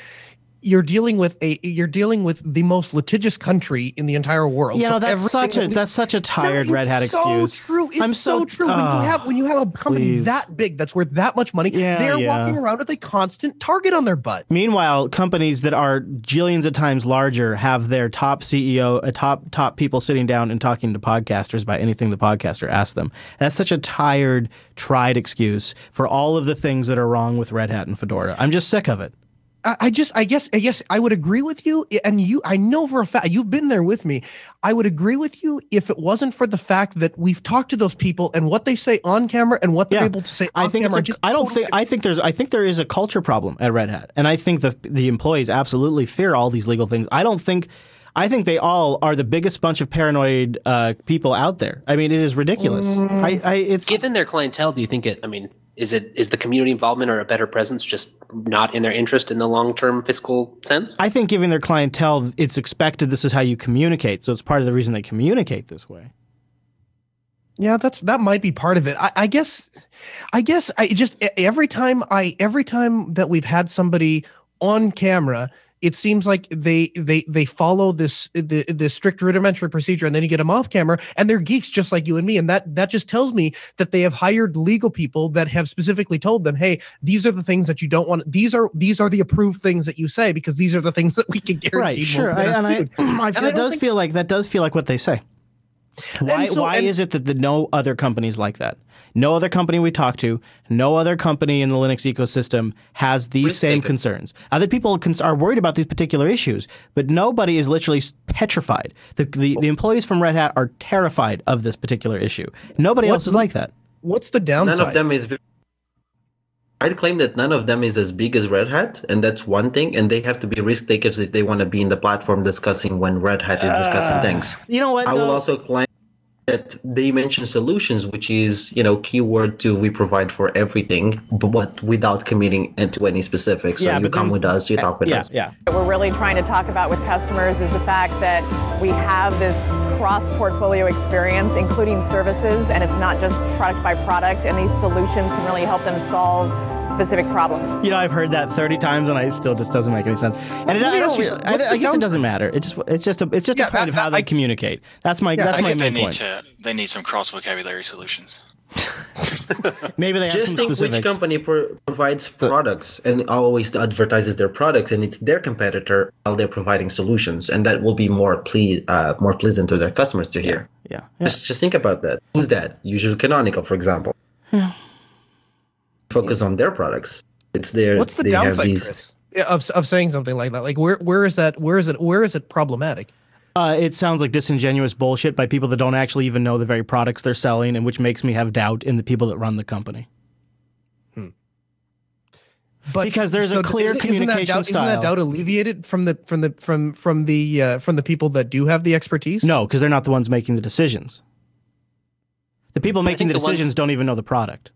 You're dealing with a you're dealing with the most litigious country in the entire world. You so know, that's such a that's such a tired no, Red Hat so excuse. True. It's I'm so, so true. when you ah, have when you have a company please. that big that's worth that much money, yeah, they're yeah. walking around with a constant target on their butt. Meanwhile, companies that are jillions of times larger have their top CEO, a uh, top top people sitting down and talking to podcasters about anything the podcaster asks them. That's such a tired, tried excuse for all of the things that are wrong with Red Hat and Fedora. I'm just sick of it. I just, I guess, I guess I would agree with you. And you, I know for a fact, you've been there with me. I would agree with you if it wasn't for the fact that we've talked to those people and what they say on camera and what they're yeah. able to say. I think camera, it's. A, I don't totally think. I think there's. I think there is a culture problem at Red Hat, and I think the the employees absolutely fear all these legal things. I don't think. I think they all are the biggest bunch of paranoid uh, people out there. I mean, it is ridiculous. Mm. I, I, it's given their clientele. Do you think it? I mean, is it is the community involvement or a better presence just not in their interest in the long term fiscal sense? I think given their clientele, it's expected this is how you communicate. So it's part of the reason they communicate this way. Yeah, that's that might be part of it. I, I guess, I guess I just every time I every time that we've had somebody on camera, it seems like they they they follow this the the strict rudimentary procedure, and then you get them off camera, and they're geeks just like you and me, and that that just tells me that they have hired legal people that have specifically told them, hey, these are the things that you don't want. These are these are the approved things that you say because these are the things that we can guarantee. Right, sure. I, and I, I, And I that does think- feel like that does feel like what they say. Why, so- why and- is it that the no other companies like that? No other company we talk to, no other company in the Linux ecosystem has these same concerns. Other people cons- are worried about these particular issues, but nobody is literally petrified. The, the, the employees from Red Hat are terrified of this particular issue. Nobody What's else is the- like that. What's the downside? None of them is. I'd claim that none of them is as big as Red Hat, and that's one thing. And they have to be risk takers if they want to be in the platform discussing when Red Hat is discussing Uh, things. You know what? I will though? also claim that they mention solutions, which is you know keyword to we provide for everything, but without committing into any specifics. So Yeah, you come with us, you eh, talk with yeah, us. yeah. What we're really trying to talk about with customers is the fact that we have this cross portfolio experience, including services, and it's not just product by product, and these solutions can really help them solve specific problems. You know, I've heard that 30 times and I still just doesn't make any sense. And it, I, ask don't you really- something. I, I guess it doesn't matter. It's just it's just a it's just Yeah, a point I- of how I- they communicate. That's my Yeah, that's I my main point. to they need some cross vocabulary solutions. Maybe they Just think specifics. which company pro- provides products and always advertises their products, and it's their competitor while they're providing solutions, and that will be more ple- uh, more pleasant to their customers to hear. Yeah, Just, just think about that. Who's that? Usually Canonical, for example. Yeah. Focus on their products. It's their. What's the they have downside, these- Chris, of of saying something like that? Like where where is that? Where is it? Where is it problematic? Uh, it sounds like disingenuous bullshit by people that don't actually even know the very products they're selling, and which makes me have doubt in the people that run the company. But Because there's a clear isn't- isn't that communication doubt, Isn't that doubt alleviated from the from the from from the uh, from the people that do have the expertise? No, because they're not the ones making the decisions. The people But making the think the ones- decisions don't even know the product.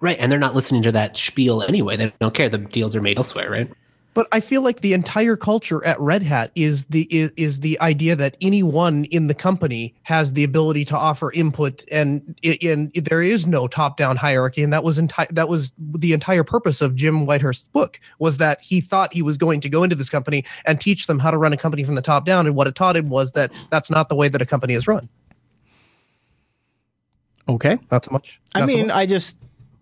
Right, and they're not listening to that spiel anyway. They don't care. The deals are made elsewhere, right? But I feel like the entire culture at Red Hat is the is, is the idea that anyone in the company has the ability to offer input, and and there is no top down hierarchy, and that was entire that was the entire purpose of Jim Whitehurst's book was that he thought he was going to go into this company and teach them how to run a company from the top down, and what it taught him was that that's not the way that a company is run. Okay. Not so much. I Not so mean, much. I just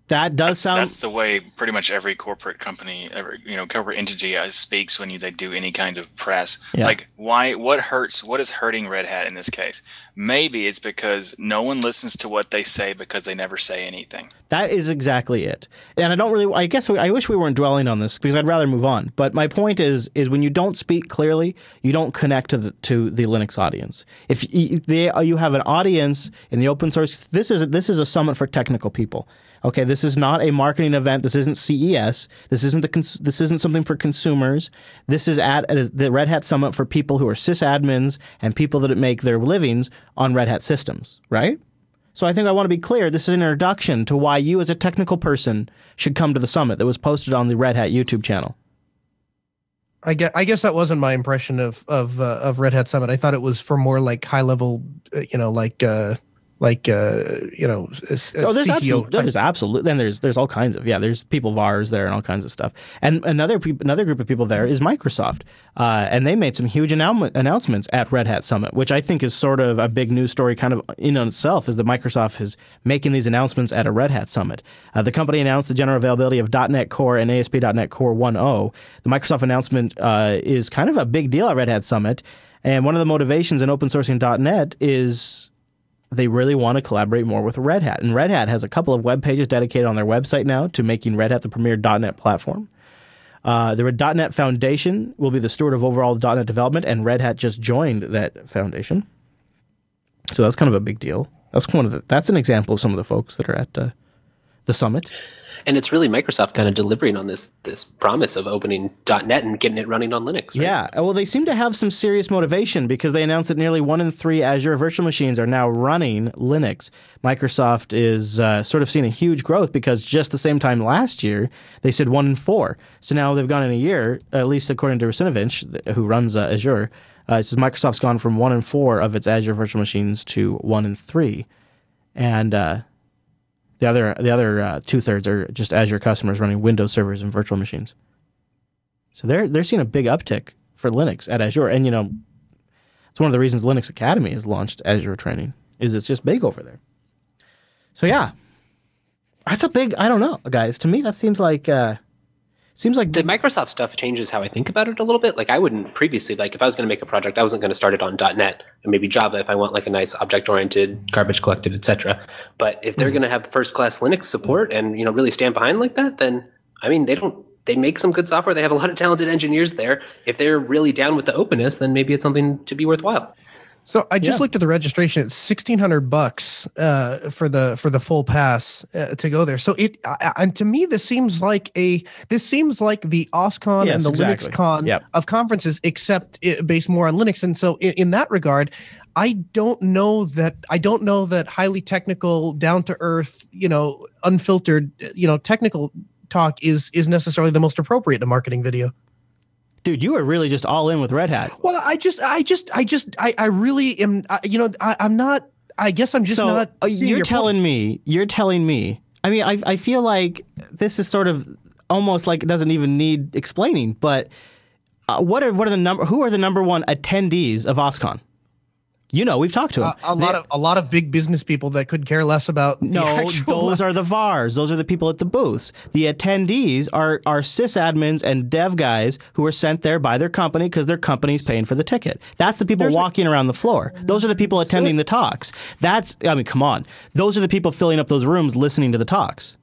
that does sound. That's the way pretty much every corporate company, every you know, corporate entity uh, speaks when you, they do any kind of press. Yeah. Like, why? What hurts? What is hurting Red Hat in this case? Maybe it's because no one listens to what they say because they never say anything. That is exactly it. And I don't really. I guess I wish we weren't dwelling on this because I'd rather move on. But my point is, is when you don't speak clearly, you don't connect to the to the Linux audience. If they, you have an audience in the open source, this is this is a summit for technical people. Okay, this is not a marketing event. This isn't CES. This isn't the cons- this isn't something for consumers. This is at uh, the Red Hat Summit for people who are sysadmins and people that make their livings on Red Hat systems. Right. So I think I want to be clear. This is an introduction to why you, as a technical person, should come to the summit that was posted on the Red Hat YouTube channel. I guess, I guess that wasn't my impression of of uh, of Red Hat Summit. I thought it was for more like high level, uh, you know, like uh, like uh, you know, s- uh, Oh, there's type- there's absolutely, then there's there's all kinds of yeah. There's people VARs there and all kinds of stuff. And another peop another group of people there is Microsoft, uh, and they made some huge announcement, announcements at Red Hat Summit, which I think is sort of a big news story, kind of in on itself, is that Microsoft is making these announcements at a Red Hat Summit. Uh, the company announced the general availability of .NET Core and ASP.NET Core 1.0. The Microsoft announcement uh, is kind of a big deal at Red Hat Summit. And one of the motivations in open sourcing .NET is they really want to collaborate more with Red Hat. And Red Hat has a couple of web pages dedicated on their website now to making Red Hat the premier .NET platform. Uh, the .NET Foundation will be the steward of overall .NET development, and Red Hat just joined that foundation. So that's kind of a big deal. That's one of the, that's an example of some of the folks that are at uh, the summit. And it's really Microsoft kind of delivering on this this promise of opening .NET and getting it running on Linux. Right? Yeah, well, they seem to have some serious motivation because they announced that nearly one in three Azure virtual machines are now running Linux. Microsoft is uh, sort of seeing a huge growth because just the same time last year they said one in four. So now they've gone in a year, at least according to Russinovich, who runs uh, Azure. Uh, it says Microsoft's gone from one in four of its Azure virtual machines to one in three. and uh, the other the other uh, two thirds are just Azure customers running Windows servers and virtual machines. So they're they're seeing a big uptick for Linux at Azure, and you know, it's one of the reasons Linux Academy has launched Azure training is it's just big over there. So yeah, that's a big. I don't know, guys. To me, that seems like uh, seems like the Microsoft stuff changes how I think about it a little bit. Like I wouldn't previously like if I was going to make a project, I wasn't going to start it on .NET and maybe Java if I want like a nice object oriented, garbage collected, etc. But if they're Hmm. going to have first class Linux support and you know really stand behind like that, then I mean they don't. They make some good software. They have a lot of talented engineers there. If they're really down with the openness, then maybe it's something to be worthwhile. So I just Yeah. looked at the registration. It's sixteen hundred bucks uh, for the for the full pass uh, to go there. So it I- and to me this seems like a this seems like the OSCON Yes, and the exactly. LinuxCon Yep. of conferences, except it, based more on Linux. And so in, in that regard, I don't know that I don't know that highly technical, down to earth, you know, unfiltered, you know, technical talk is is necessarily the most appropriate in a marketing video. Dude, you are really just all in with Red Hat. Well, I just, I just, I just, I, I really am. I, you know, I, I'm not. I guess I'm just so not. uh, you're your telling point. me you're telling me i mean I, I feel like this is sort of almost like it doesn't even need explaining but uh, what are what are the number who are the number one attendees of oscon you know we've talked to them a, a lot of a lot of big business people that could care less about. no, those are the VARs. Those are the people at the booths. The attendees are are sysadmins and dev guys who are sent there by their company because their company's paying for the ticket. That's the people walking around the floor. Those are the people attending the talks. That's I mean, come on. Those are the people filling up those rooms listening to the talks.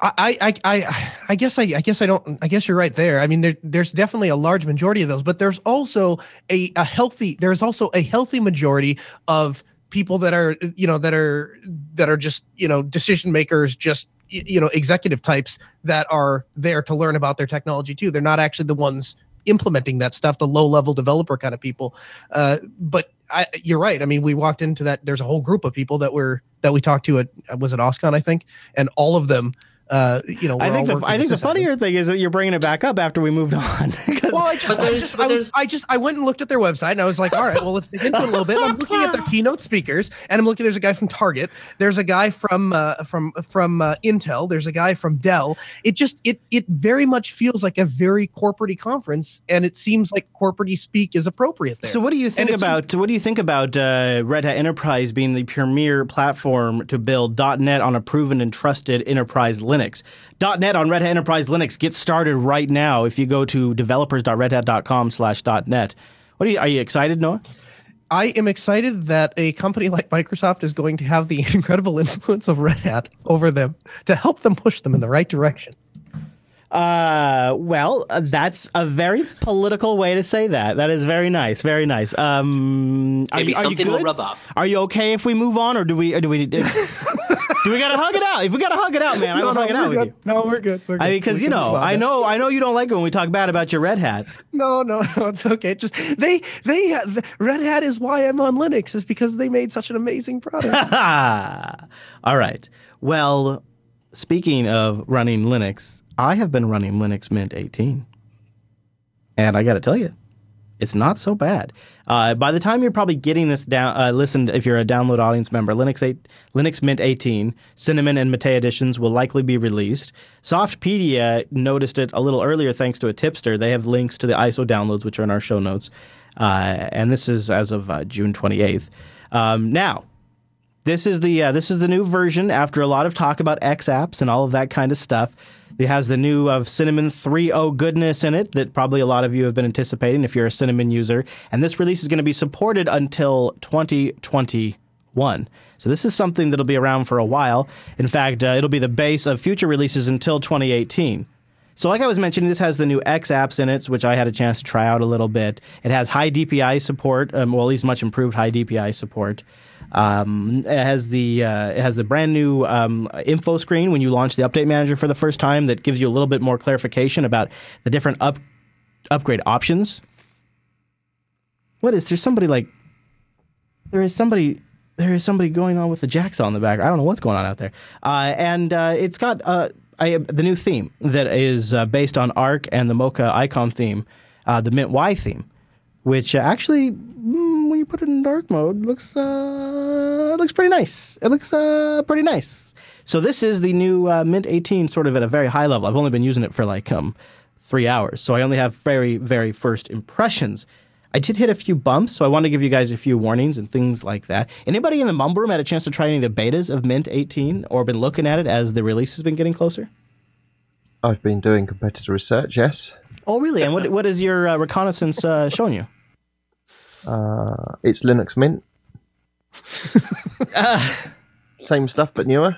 I, I, I, I guess I, I guess I don't. I guess you're right there. I mean, there, there's definitely a large majority of those, but there's also a, a healthy. There's also a healthy majority of people that are, you know, that are that are just, you know, decision makers, just you know, executive types that are there to learn about their technology too. They're not actually the ones implementing that stuff, the low level developer kind of people. Uh, but I, you're right. I mean, we walked into that. There's a whole group of people that were that we talked to at was it OSCON, I think, and all of them. Uh, you know, I think the I think the sysadmins. funnier thing is that you're bringing it back up after we moved on. Well, I just, I, just, I, was, I just, I went and looked at their website, and I was like, all right, well, let's dig into it a little bit. And I'm looking at their keynote speakers, and I'm looking. There's a guy from Target. There's a guy from uh, from from uh, Intel. There's a guy from Dell. It just, it it very much feels like a very corporate conference, and it seems like corporate speak is appropriate there. So, what do you And think it seems- about what do you think about uh, Red Hat Enterprise being the premier platform to build .NET on a proven and trusted enterprise Linux? .NET on Red Hat Enterprise Linux gets started right now. If you go to developers.redhat.com slash .NET. what are you? Are you excited, Noah? I am excited that a company like Microsoft is going to have the incredible influence of Red Hat over them to help them push them in the right direction. Uh, well, uh, that's a very political way to say that. That is very nice, very nice. Um, are Maybe you, are you something will rub off. Are you okay if we move on, or do we? Or do we? do we gotta hug it out? If we gotta hug it out, man, I No, will no, hug it out with you. No, we're good. We're I mean, because you know, I know, I know you don't like it when we talk bad about your Red Hat. No, no, no, it's okay. Just they, they, uh, the Red Hat is why I'm on Linux is because they made such an amazing product. All right. Well, speaking of running Linux, I have been running Linux Mint 18, and I got to tell you, it's not so bad. Uh, by the time you're probably getting this down, uh, listen, if you're a download audience member, Linux 8, Linux Mint 18, Cinnamon and Mate editions will likely be released. Softpedia noticed it a little earlier thanks to a tipster. They have links to the ISO downloads, which are in our show notes, uh, and this is as of uh, June 28th. Um, now, this is the uh, this is the new version after a lot of talk about X apps and all of that kind of stuff. It has the new of Cinnamon 3.0 goodness in it that probably a lot of you have been anticipating if you're a Cinnamon user. And this release is going to be supported until 2021. So this is something that'll be around for a while. In fact, uh, it'll be the base of future releases until 2018. So, like I was mentioning, this has the new X apps in it, which I had a chance to try out a little bit. It has high DPI support, um, well, at least much improved high DPI support. Um, it has the uh, it has the brand new um, info screen when you launch the update manager for the first time that gives you a little bit more clarification about the different up upgrade options. What is there? Somebody like there is somebody there is somebody going on with the jacksaw in the back. I don't know what's going on out there. Uh, and uh, it's got uh, I, the new theme that is uh, based on Arc and the Moka icon theme, uh, the Mint Y theme, which uh, actually, mm, when you put it in dark mode, looks uh, looks pretty nice. It looks uh, pretty nice. So this is the new uh, Mint 18, sort of at a very high level. I've only been using it for like um three hours, so I only have very very first impressions. I did hit a few bumps, so I want to give you guys a few warnings and things like that. Anybody in the mumble room had a chance to try any of the betas of Mint 18 or been looking at it as the release has been getting closer? I've been doing competitor research, yes. Oh, really? And what what is your uh, reconnaissance uh, showing you? Uh, it's Linux Mint. Same stuff, but newer.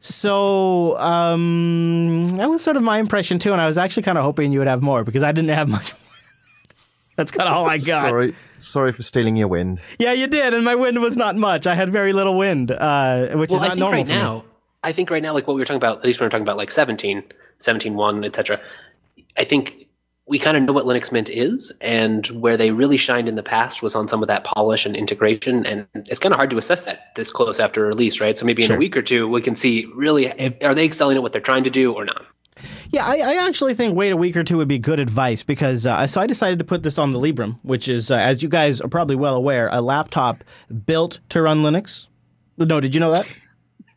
So um, that was sort of my impression too, and I was actually kind of hoping you would have more because I didn't have much. That's kind of all I got. Sorry, sorry for stealing your wind. Yeah, you did, and my wind was not much. I had very little wind, uh, which well, is I not think normal right for me. now. I think right now, like what we were talking about, at least when we we're talking about like 17, 17.1, etc. I think we kind of know what Linux Mint is, and where they really shined in the past was on some of that polish and integration. And it's kind of hard to assess that this close after release, right? So maybe in Sure. a week or two, we can see really if, are they excelling at what they're trying to do or not. Yeah, I, I actually think wait a week or two would be good advice because uh, so I decided to put this on the Librem, which is, uh, as you guys are probably well aware, a laptop built to run Linux. No, did you know that?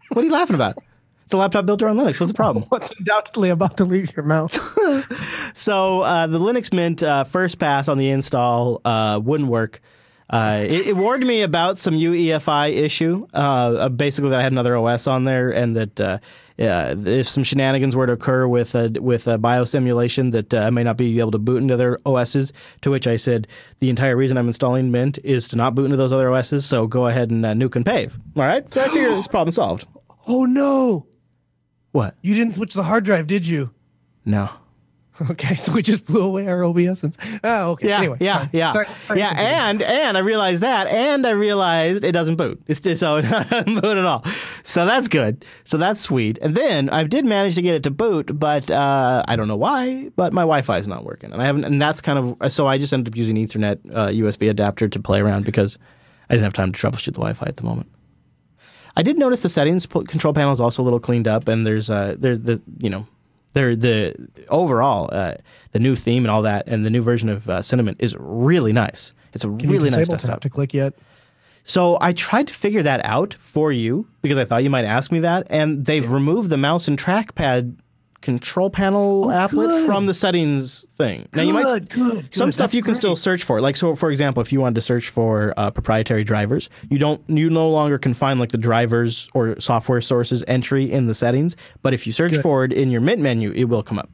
What are you laughing about? It's a laptop built to run Linux. What's the problem? What's undoubtedly about to leave your mouth? So uh, the Linux Mint uh, first pass on the install uh, wouldn't work. Uh, it, it warned me about some UEFI issue, uh, uh, basically that I had another OS on there, and that uh, if some shenanigans were to occur with uh, with uh, biosimulation, that uh, I may not be able to boot into their OSs. To which I said, the entire reason I'm installing Mint is to not boot into those other OSs. So go ahead and uh, nuke and pave. All right, so I figure this problem solved. oh no! What? You didn't switch the hard drive, did you? No. Okay, so we just blew away our OBS. And, oh, okay. Yeah, anyway, yeah, sorry. yeah, Sorry, sorry yeah. And and I realized that, and I realized it doesn't boot. It's just so it doesn't boot at all. So that's good. So that's sweet. And then I did manage to get it to boot, but uh, I don't know why. But my Wi-Fi is not working, and I haven't. And that's kind of so I just ended up using Ethernet uh, USB adapter to play around because I didn't have time to troubleshoot the Wi-Fi at the moment. I did notice the settings control panel is also a little cleaned up, and there's uh there's the you know there the overall uh, the new theme and all that, and the new version of uh, Cinnamon is really nice. It's a Can really you nice desktop. tap to click yet? So I tried to figure that out for you because I thought you might ask me that, and they've removed the mouse and trackpad control panel applet good. from the settings thing. Now you might Good, good, some stuff That's you can still search for. Like so, for example, if you wanted to search for uh, proprietary drivers, you don't you no longer can find like the drivers or software sources entry in the settings. But if you search Good. for it in your Mint menu, it will come up.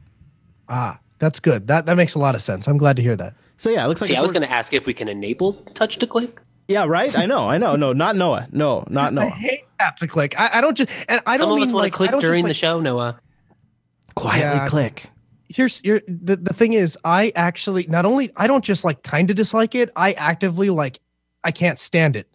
Ah, that's good. That that makes a lot of sense. I'm glad to hear that. So yeah, it looks like See, I was going to ask if we can enable touch to click. yeah, right. I know, I know. No, not Noah. No, not Noah. I hate tap to click. I, I don't just and I Some don't of mean us want like click I don't during the show, Noah. Quietly Yeah. click. here's here the, the thing is i actually not only i don't just like kind of dislike it i actively like i can't stand it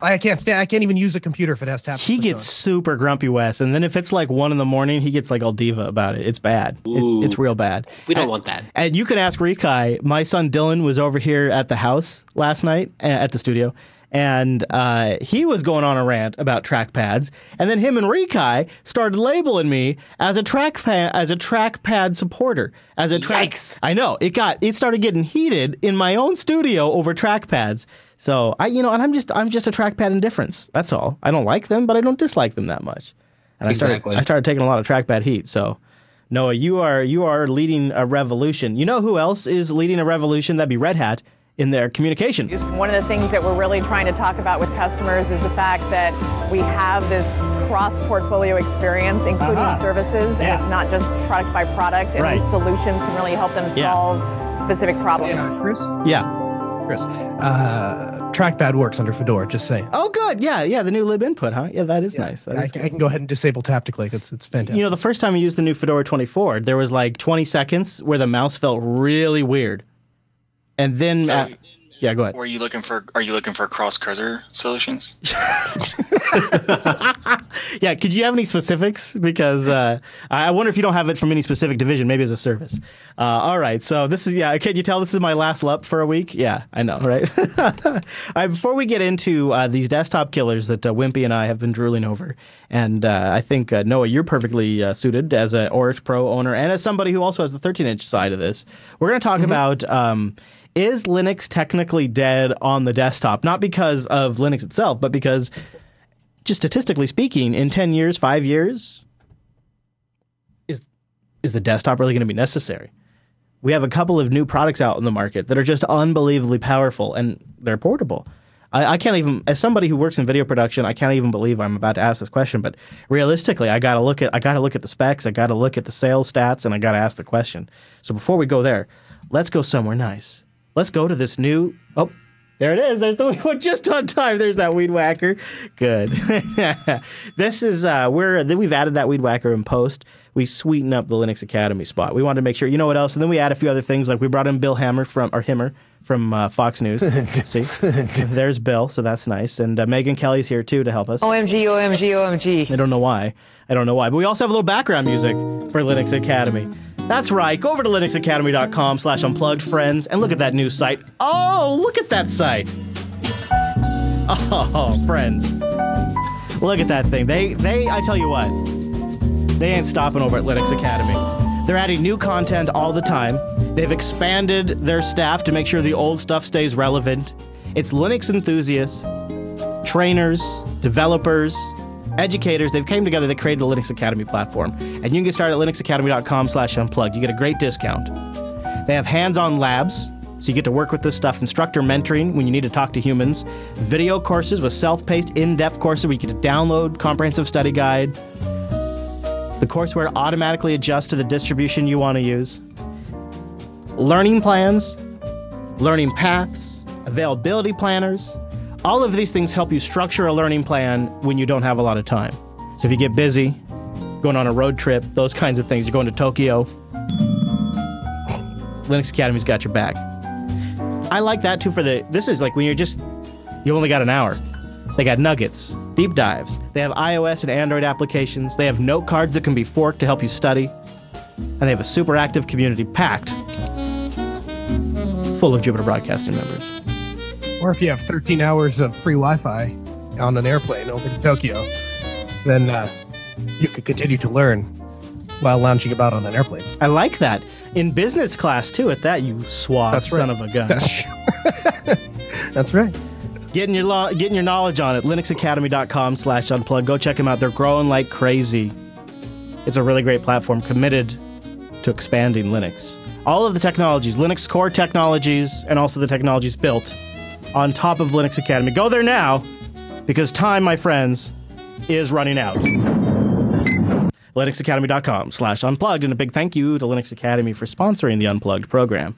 i can't stand i can't even use a computer if it has tap He click gets super grumpy, Wes, and then if it's like one in the morning, he gets like all diva about it. It's bad. It's, it's real bad. We don't And- want that. And you can ask Rikai. My son Dylan was over here at the house last night uh, at the studio, and uh, he was going on a rant about trackpads. And then him and Rikai started labeling me as a trackpad as a trackpad supporter. As a track, I know it got it started getting heated in my own studio over trackpads. So I, you know, and I'm just I'm just a trackpad indifference. That's all. I don't like them, but I don't dislike them that much. And I started I started taking a lot of trackpad heat. So. Noah, you are you are leading a revolution. You know who else is leading a revolution? That'd be Red Hat in their communication. One of the things that we're really trying to talk about with customers is the fact that we have this cross portfolio experience, including Uh-huh. services, Yeah. and it's not just product by product, and Right. these solutions can really help them Yeah. solve specific problems. chris Yeah. chris uh trackpad works under fedora just saying Oh, good. Yeah, yeah. The new libinput, huh? Yeah, that is nice. That I, is can- I can go ahead and disable tap to click it's it's fantastic You know, the first time I used the new Fedora 24, there was like 20 seconds where the mouse felt really weird, and then So- uh, yeah, go ahead. Were you looking for? Are you looking for cross cursor solutions? Yeah, could you have any specifics? Because uh, I I wonder if you don't have it from any specific division, maybe as a service. Uh, all right, so this is yeah. Can you tell this is my last lup for a week? Yeah, I know, right? all right, before we get into uh, these desktop killers that uh, Wimpy and I have been drooling over, and uh, I think uh, Noah, you're perfectly uh, suited as an Oryx Pro owner and as somebody who also has the 13 inch side of this. We're going to talk about. Um, is Linux technically dead on the desktop? Not because of Linux itself, but because, just statistically speaking, in 10 years, five years, is, is the desktop really going to be necessary? We have a couple of new products out in the market that are just unbelievably powerful and they're portable. I, I can't even, as somebody who works in video production, I can't even believe I'm about to ask this question. But realistically, I got to look at, I got to look at the specs, I got to look at the sales stats, and I got to ask the question. So before we go there, let's go somewhere nice. Let's go to this new. Oh, there it is. There's the just on time. There's that weed whacker. Good. this is uh, we're then we've added that weed whacker in post. We sweeten up the Linux Academy spot. We wanted to make sure. You know what else? And then we add a few other things like we brought in Bill Hammer from or Hemmer from uh, Fox News. See, there's Bill. So that's nice. And uh, Megyn Kelly's here too to help us. OMG, OMG, OMG. I don't know why. I don't know why. But we also have a little background music for Linux Academy. That's right. Go over to linuxacademy.com slash unplugged friends and look at that new site. Oh, look at that site. Oh, friends. Look at that thing. They they I tell you what. They ain't stopping over at Linux Academy. They're adding new content all the time. They've expanded their staff to make sure the old stuff stays relevant. It's Linux enthusiasts, trainers, developers, educators, they've came together, they created the Linux Academy platform. And you can get started at linuxacademy.com slash unplugged. You get a great discount. They have hands-on labs, so you get to work with this stuff, instructor mentoring when you need to talk to humans, video courses with self-paced, in-depth courses where you get to download comprehensive study guide. The courseware automatically adjusts to the distribution you want to use. Learning plans, learning paths, availability planners, all of these things help you structure a learning plan when you don't have a lot of time. So if you get busy, going on a road trip, those kinds of things, you're going to Tokyo, Linux Academy's got your back. I like that too for the this is like when you're just you only got an hour. They got nuggets, deep dives. They have iOS and Android applications. They have note cards that can be forked to help you study. And they have a super active community packed full of Jupiter Broadcasting members. Or if you have 13 hours of free Wi-Fi on an airplane over to Tokyo, then uh, you could continue to learn while lounging about on an airplane. I like that. In business class too, at that you suave That's right. son of a gun. That's, That's right. Getting your lo- getting your knowledge on it. linuxacademy.com slash unplug. Go check them out. They're growing like crazy. It's a really great platform committed to expanding Linux. All of the technologies, Linux core technologies, and also the technologies built on top of Linux Academy. Go there now because time, my friends, is running out. linuxacademy.com slash unplugged. And a big thank you to Linux Academy for sponsoring the Unplugged program.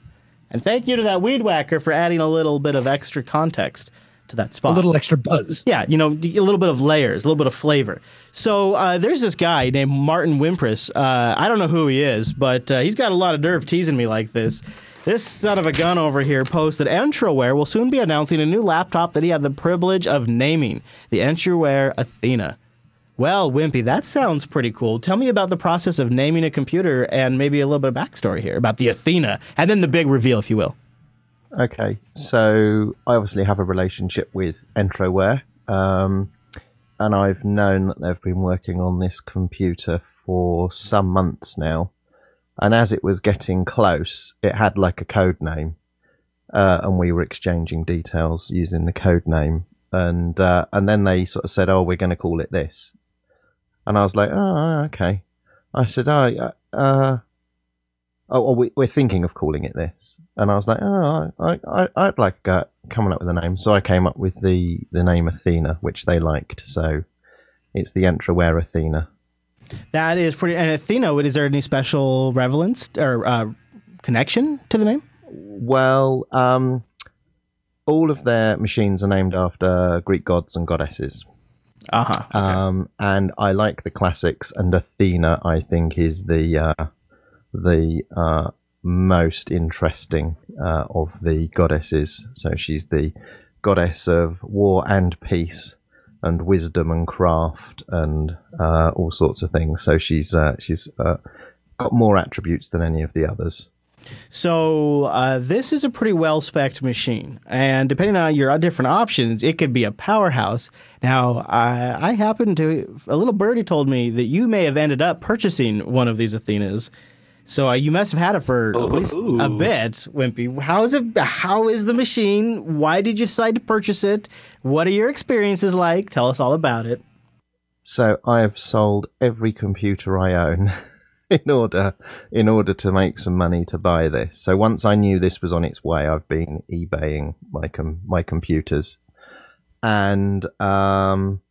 And thank you to that Weed Whacker for adding a little bit of extra context to that spot. A little extra buzz. Yeah, you know, a little bit of layers, a little bit of flavor. So uh, there's this guy named Martin Wimpress. Uh, I don't know who he is, but uh, he's got a lot of nerve teasing me like this. This son of a gun over here posted Entroware will soon be announcing a new laptop that he had the privilege of naming, the Entroware Athena. Well, Wimpy, that sounds pretty cool. Tell me about the process of naming a computer and maybe a little bit of backstory here about the Athena, and then the big reveal, if you will. Okay, so I obviously have a relationship with Entroware, um, and I've known that they've been working on this computer for some months now. And as it was getting close, it had like a code name, uh, and we were exchanging details using the code name. And uh, and then they sort of said, "Oh, we're going to call it this," and I was like, "Oh, okay." I said, "Oh, uh, oh, we, we're thinking of calling it this," and I was like, "Oh, I, I, I'd like uh, coming up with a name." So I came up with the the name Athena, which they liked. So it's the Entroware Athena. That is pretty. And Athena, is there any special relevance or uh, connection to the name? Well, um, all of their machines are named after Greek gods and goddesses. Uh huh. Okay. Um, and I like the classics, and Athena, I think, is the uh, the uh, most interesting uh, of the goddesses. So she's the goddess of war and peace, and wisdom and craft, and uh, all sorts of things. So she's uh, she's uh, got more attributes than any of the others. So uh, this is a pretty well spec'd machine, and depending on your different options, it could be a powerhouse. Now, I, I happen to a little birdie told me that you may have ended up purchasing one of these Athenas. So uh, you must have had it for at least a bit, Wimpy. How is it? How is the machine? Why did you decide to purchase it? What are your experiences like? Tell us all about it. So I have sold every computer I own in order in order to make some money to buy this. So once I knew this was on its way, I've been eBaying my com- my computers, and um,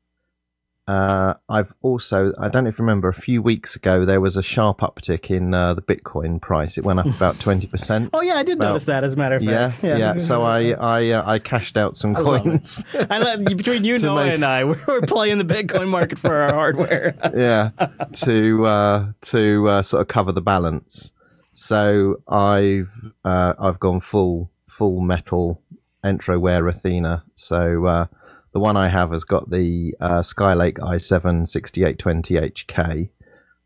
uh, I've also I don't know if you remember a few weeks ago there was a sharp uptick in uh, the Bitcoin price. It went up about twenty percent. Oh yeah, I did About- notice that. As a matter of fact, Yeah, fact. yeah. So I I uh, I cashed out some I coins. I let, between you, Noah, make- and I, we're, we're playing the Bitcoin market for our hardware. yeah, to uh, to uh, sort of cover the balance. So I've uh, I've gone full full metal Entroware Athena. So uh, the one I have has got the uh, Skylake i7 6820HK,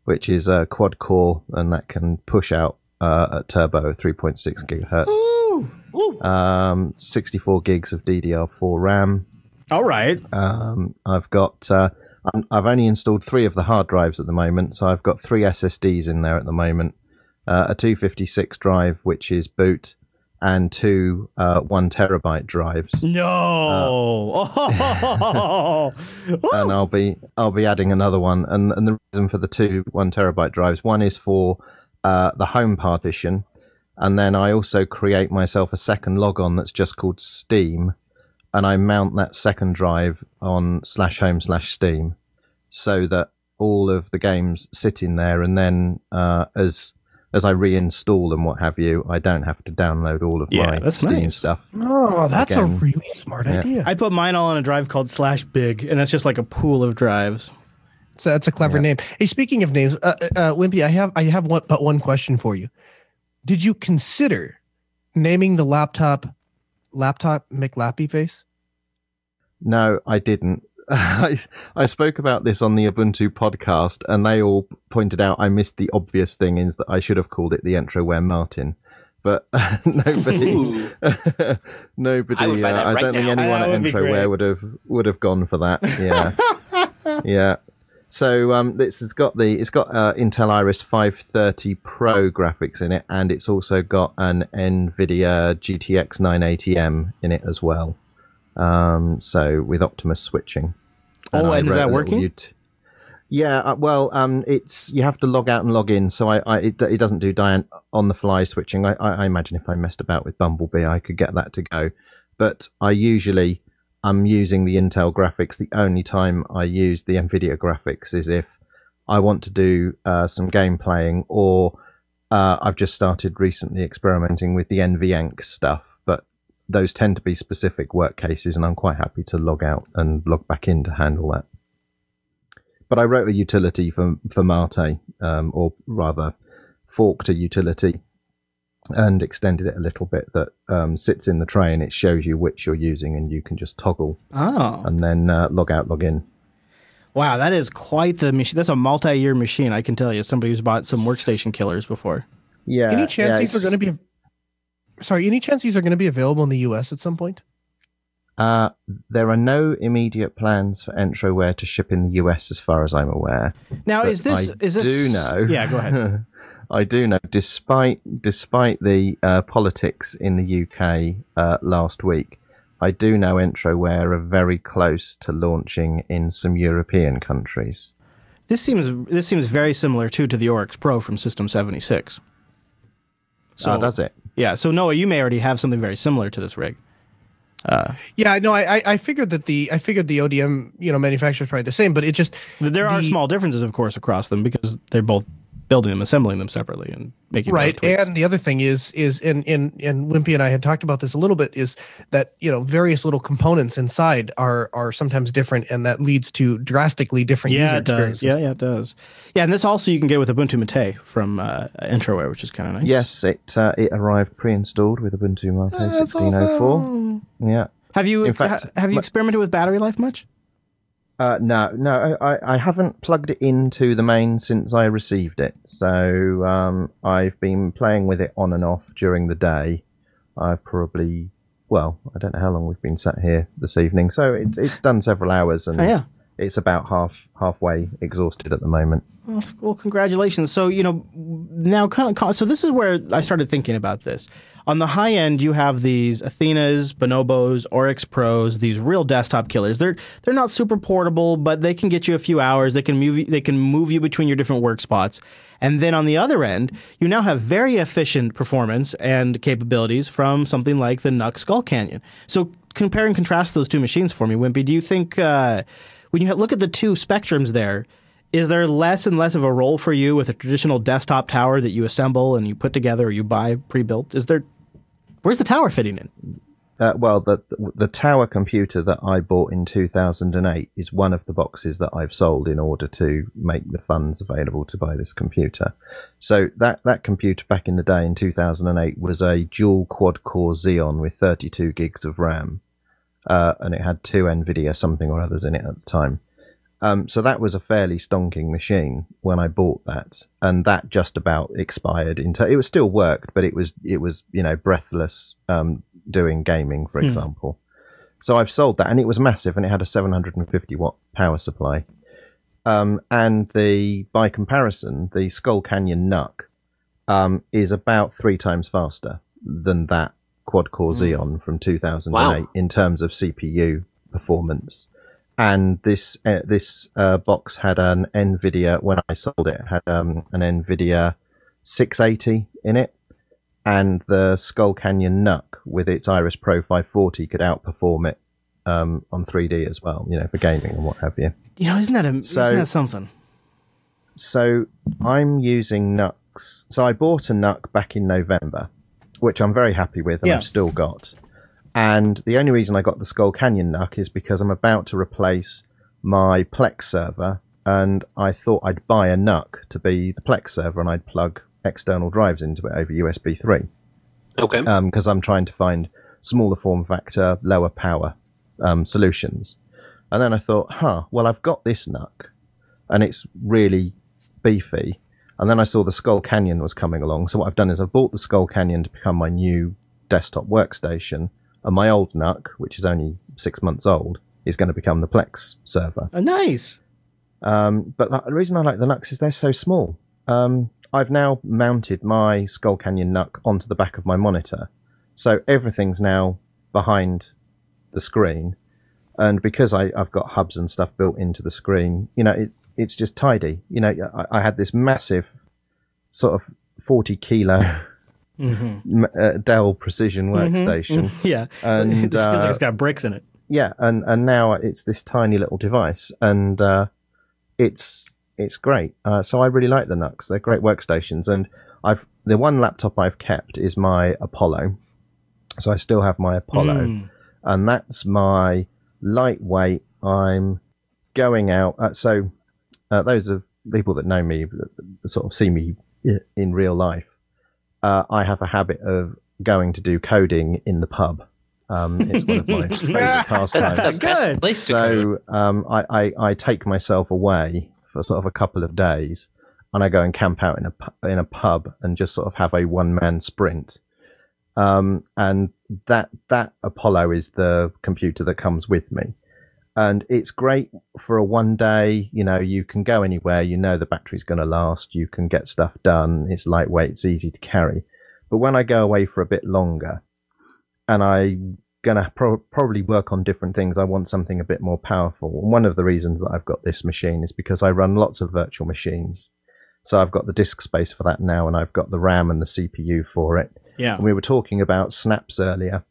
which is a quad core, and that can push out uh, at turbo 3.6 gigahertz. Um, 64 gigs of DDR4 RAM. All right. Um, I've got. Uh, I've only installed three of the hard drives at the moment, so I've got three SSDs in there at the moment. Uh, a 256 drive, which is boot, and two uh, one terabyte drives. No. oh. and I'll be I'll be adding another one. And and the reason for the two one terabyte drives, one is for uh, the home partition, and then I also create myself a second logon that's just called Steam, and I mount that second drive on slash home slash Steam, so that all of the games sit in there, and then uh, as as I reinstall and what have you, I don't have to download all of Yeah, my that's Steam nice. stuff. Oh, that's a really smart Yeah. idea. I put mine all on a drive called slash big, and that's just like a pool of drives. So that's a clever name. Hey, speaking of names, uh, uh, uh, Wimpy, I have I have one, but one question for you. Did you consider naming the laptop laptop McLappy face? No, I didn't. I, I spoke about this on the Ubuntu podcast, and they all pointed out I missed the obvious thing is that I should have called it the Entroware Martin. But nobody, nobody. I uh, that I don't think anyone at would be great. Entroware would have would have gone for that. Yeah, yeah. So um, this has got the it's got uh, Intel Iris 530 Pro graphics in it, and it's also got an NVIDIA GTX 980M in it as well. Um, so with Optimus switching. Oh, I and is that working? ut- yeah, uh, well, um, it's you have to log out and log in, so I, I it, it doesn't do Diane on the fly switching. I, I, I imagine if I messed about with Bumblebee, I could get that to go, but I usually I'm using the Intel graphics. The only time I use the Nvidia graphics is if I want to do uh, some game playing, or uh, I've just started recently experimenting with the NVENC stuff. Those tend to be specific work cases, and I'm quite happy to log out and log back in to handle that. But I wrote a utility for for Mate, um, or rather, forked a utility and extended it a little bit that um, sits in the tray and it shows you which you're using, and you can just toggle Oh, and then uh, log out, log in. wow, that is quite the machine. That's a multi-year machine, I can tell you. Somebody who's bought some workstation killers before. Yeah. any chance yeah, these are going to be? Sorry, any chance these are going to be available in the U.S. at some point? Uh, there are no immediate plans for Entroware to ship in the US, as far as I'm aware. Now, But is this I is this? do know? Yeah, go ahead. I do know, despite despite the uh, politics in the UK uh, last week, I do know Entroware are very close to launching in some European countries. This seems this seems very similar too to the Oryx Pro from System 76. So does it? Yeah. So Noah, you may already have something very similar to this rig. Uh, Yeah, no, I I- I figured that the I figured the ODM you know manufacturer is probably the same, but it just there are the- small differences, of course, across them because they're both building them, assembling them separately, and making their own right. tweaks. And the other thing is is in in and Wimpy and I had talked about this a little bit is that you know various little components inside are are sometimes different, and that leads to drastically different yeah, user it does. Yeah, yeah, it does. Yeah, and this also you can get with Ubuntu Mate from uh, Entroware, which is kind of nice. Yes, it uh, it arrived pre-installed with Ubuntu Mate That's 1604. awesome. Yeah. Have you In fact, ha- have you experimented with battery life much? Uh, no, no, I, I haven't plugged it into the main since I received it. So um, I've been playing with it on and off during the day. I've probably, well, I don't know how long we've been sat here this evening. So it, it's done several hours, and Oh, yeah. It's about half halfway exhausted at the moment. Well, congratulations. So, you know, now kind of, so this is where I started thinking about this. On the high end, you have these Athenas, Bonobos, Oryx Pros, these real desktop killers. They're they're not super portable, but they can get you a few hours. They can move you, they can move you between your different work spots. And then on the other end, you now have very efficient performance and capabilities from something like the NUC Skull Canyon. So compare and contrast those two machines for me, Wimpy. Do you think uh, when you look at the two spectrums there, is there less and less of a role for you with a traditional desktop tower that you assemble and you put together or you buy pre-built? Is there where's the tower fitting in? Uh, well, the the tower computer that I bought in 2008 is one of the boxes that I've sold in order to make the funds available to buy this computer. So that that computer back in the day in 2008 was a dual quad core Xeon with 32 gigs of RAM, uh, and it had two NVIDIA something or others in it at the time. Um, so that was a fairly stonking machine when I bought that, and that just about expired. Into it was still worked, but it was it was you know breathless um, doing gaming, for Hmm. example. So I've sold that, and it was massive, and it had a 750 watt power supply. Um, and the by comparison, the Skull Canyon NUC um, is about three times faster than that quad core Xeon from 2008 Wow. in terms of CPU performance. And this uh, this uh, box had an Nvidia when I sold it, it had um, an Nvidia 680 in it, and the Skull Canyon NUC with its Iris Pro 540 could outperform it um, on 3D as well, you know, for gaming and what have you. You know, isn't that a, So- isn't that something? So I'm using NUCs. So I bought a NUC back in November, which I'm very happy with, and Yeah. I've still got. And the only reason I got the Skull Canyon NUC is because I'm about to replace my Plex server, and I thought I'd buy a NUC to be the Plex server, and I'd plug external drives into it over USB 3 Okay. because I'm trying to find smaller form factor, lower power um, solutions. And then I thought, huh, well, I've got this NUC and it's really beefy. And then I saw the Skull Canyon was coming along. So what I've done is I've bought the Skull Canyon to become my new desktop workstation. And my old NUC, which is only six months old, is going to become the Plex server. Oh, nice. Um, but the reason I like the NUCs is they're so small. Um, I've now mounted my Skull Canyon Nuc onto the back of my monitor, so everything's now behind the screen. And because I, I've got hubs and stuff built into the screen, you know, it, it's just tidy. You know, I, I had this massive, sort of forty kilo Mm-hmm. uh, Dell Precision workstation. yeah. and it just feels uh, like it's got bricks in it. yeah, and and now it's this tiny little device, and uh, it's it's great. Uh, so I really like the NUCs. They're great workstations, and I've the one laptop I've kept is my Apollo. So I still have my Apollo, Mm. and that's my lightweight. I'm going out. Uh, so uh, those are people that know me, that that sort of see me i- in real life. Uh, I have a habit of going to do coding in the pub. Um, it's one of my favourite pastimes. That's the best place to code. So um, I, I, I take myself away for sort of a couple of days, and I go and camp out in a in a pub and just sort of have a one man sprint. Um, and that that Apollo is the computer that comes with me, and it's great for a one day. You know, you can go anywhere. You know the battery's going to last. You can get stuff done. It's lightweight. It's easy to carry. But when I go away for a bit longer, and I'm gonna pro- probably work on different things. I want something a bit more powerful. And one of the reasons that I've got this machine is because I run lots of virtual machines. So I've got the disk space for that now, and I've got the RAM and the CPU for it. Yeah. And we were talking about snaps earlier.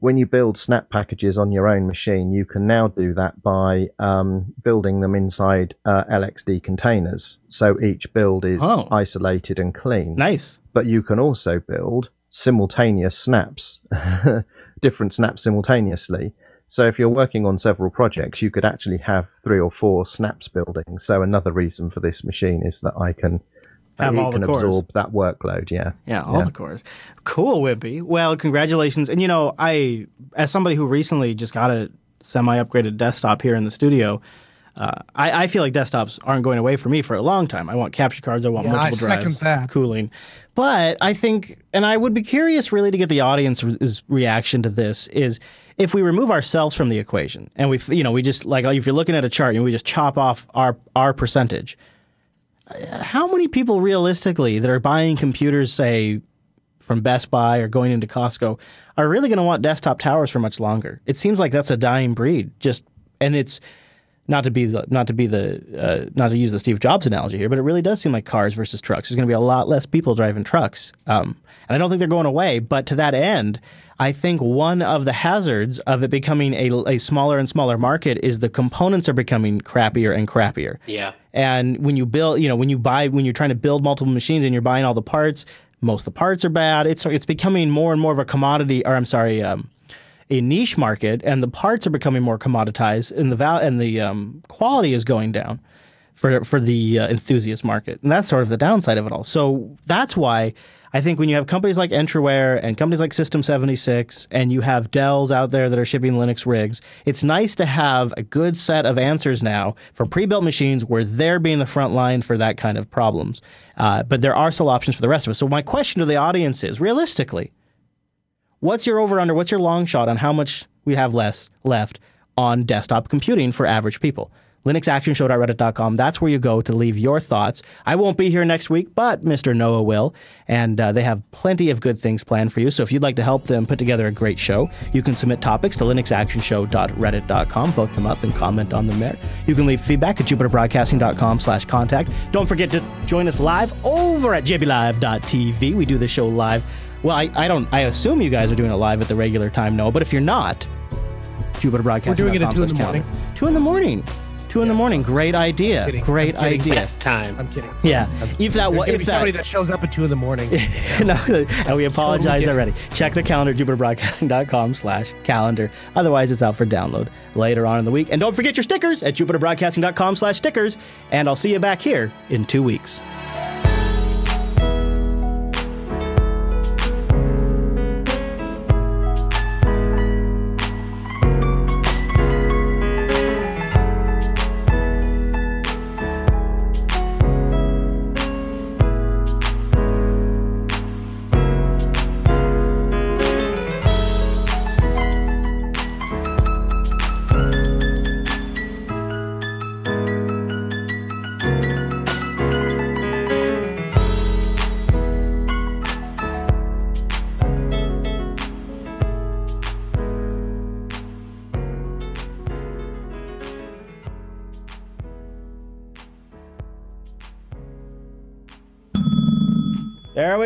When you build snap packages on your own machine, you can now do that by um, building them inside uh, LXD containers. So each build is Oh. isolated and clean Nice. but you can also build simultaneous snaps, different snaps simultaneously. So if you're working on several projects, you could actually have three or four snaps building. So another reason for this machine is that I can Have it all the can cores. absorb that workload. Yeah, Yeah, all the cores. Cool, Wimpy. Well, congratulations. And you know, I, as somebody who recently just got a semi-upgraded desktop here in the studio, uh, I, I feel like desktops aren't going away for me for a long time. I want capture cards. I want Yeah, multiple second drives, that. cooling. But I think, and I would be curious really to get the audience's reaction to this. Is if we remove ourselves from the equation and we, you know, we just like if you're looking at a chart and we just chop off our our percentage, how many people realistically that are buying computers, say from Best Buy or going into Costco, are really going to want desktop towers for much longer? It seems like that's a dying breed. Just and it's not to be the, not to be the uh, not to use the Steve Jobs analogy here, but it really does seem like cars versus trucks. There's going to be a lot less people driving trucks, um, and I don't think they're going away. But to that end, I think one of the hazards of it becoming a, a smaller and smaller market is the components are becoming crappier and crappier. Yeah. And when you build, you know, when you buy, when you're trying to build multiple machines and you're buying all the parts, most of the parts are bad. It's it's becoming more and more of a commodity, or I'm sorry. Um, a niche market, and the parts are becoming more commoditized, and the val- and the um, quality is going down for for the uh, enthusiast market, and that's sort of the downside of it all. So that's why I think when you have companies like Entroware and companies like System 76, and you have Dells out there that are shipping Linux rigs, it's nice to have a good set of answers now for pre-built machines where they're being the front line for that kind of problems. Uh, but there are still options for the rest of us. So my question to the audience is, realistically What's your over under? What's your long shot on how much we have less left on desktop computing for average people? linuxactionshow.reddit.com. That's where you go to leave your thoughts. I won't be here next week, but Mr. Noah will, and uh, they have plenty of good things planned for you. So if you'd like to help them put together a great show, you can submit topics to linuxactionshow.reddit.com, vote them up, and comment on them there. You can leave feedback at jupiterbroadcasting.com slash contact. Don't forget to join us live over at jblive.tv. We do the show live. Well, I, I don't. I assume you guys are doing it live at the regular time, no. But if you're not, Jupiter jupiterbroadcasting.com. We're doing it at two in the morning. Two in the morning. Two in the morning. Great idea. kidding. Great I'm idea. Best time. I'm kidding. Yeah. If that There's wa- gonna if be that somebody that shows up at two in the morning. no, and we apologize kidding. already. Check the calendar, jupiterbroadcasting.com slash calendar. Otherwise, it's out for download later on in the week. And don't forget your stickers at jupiterbroadcasting.com slash stickers. And I'll see you back here in two weeks.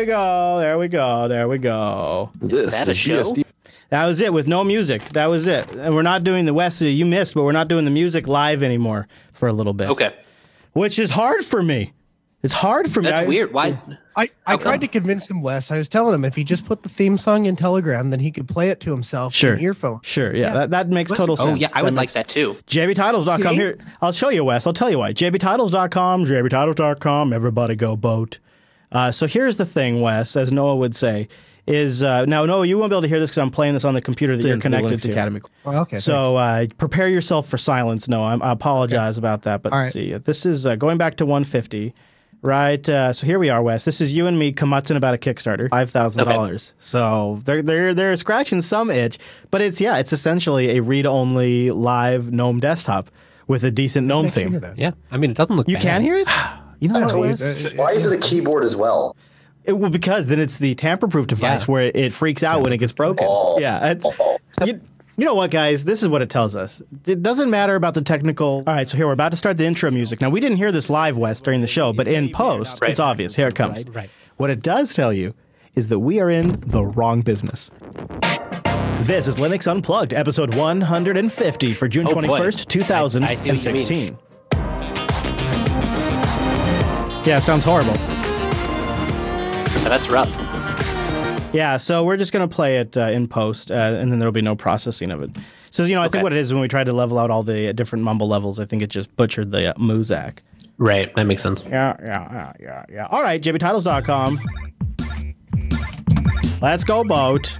We go. There we go. There we go. Is that a show? That was it with no music. That was it. And we're not doing the West. You missed, but we're not doing the music live anymore for a little bit. Okay. Which is hard for me. It's hard for me. That's I- weird. Why? I, I tried to convince him, Wes. I was telling him if he just put the theme song in Telegram, then he could play it to himself Sure. in earphone. Sure. Yeah. Yeah. That, that makes total oh, sense. Oh yeah, I would like that too. JBTitles.com. Here, I'll show you, Wes. I'll tell you why. JBTitles.com, JBTitles.com. Everybody go boat. Uh, so here's the thing, Wes, as Noah would say, is uh, now Noah, you won't be able to hear this because I'm playing this on the computer that you're connected Linux to. Academy. Oh, okay. So uh, prepare yourself for silence, Noah. I'm- I apologize about that, but right. see. This is uh, going back to 150. Right, uh, so here we are, Wes. This is you and me kamatzing about a Kickstarter, five thousand dollars. So they're they're they're scratching some itch, but it's yeah, it's essentially a read-only live GNOME desktop with a decent GNOME I can hear theme. Yeah, I mean it doesn't look. You bad. can hear it. You know what, Oh, Wes? uh, Why is it a keyboard as well? It, well, because then it's the tamper-proof device Yeah. where it, it freaks out when it gets broken. Oh. Yeah, it's, you, you know what, guys? This is what it tells us. It doesn't matter about the technical. All right, so here we're about to start the intro music. Now we didn't hear this live, Wes, during the show, but in post, Right. it's obvious. Here it comes. Right. right. What it does tell you is that we are in the wrong business. This is Linux Unplugged, episode 150 for June Oh, 21st, I- I see what you mean. 2016. Yeah, it sounds horrible. That's rough. Yeah, so we're just gonna play it uh, in post, uh, and then there'll be no processing of it. So you know, I think what it is when we tried to level out all the uh, different mumble levels, I think it just butchered the uh, Muzak. Right, that makes sense. Yeah, yeah, yeah, yeah, yeah. All right, jbtitles.com. Let's go, boat.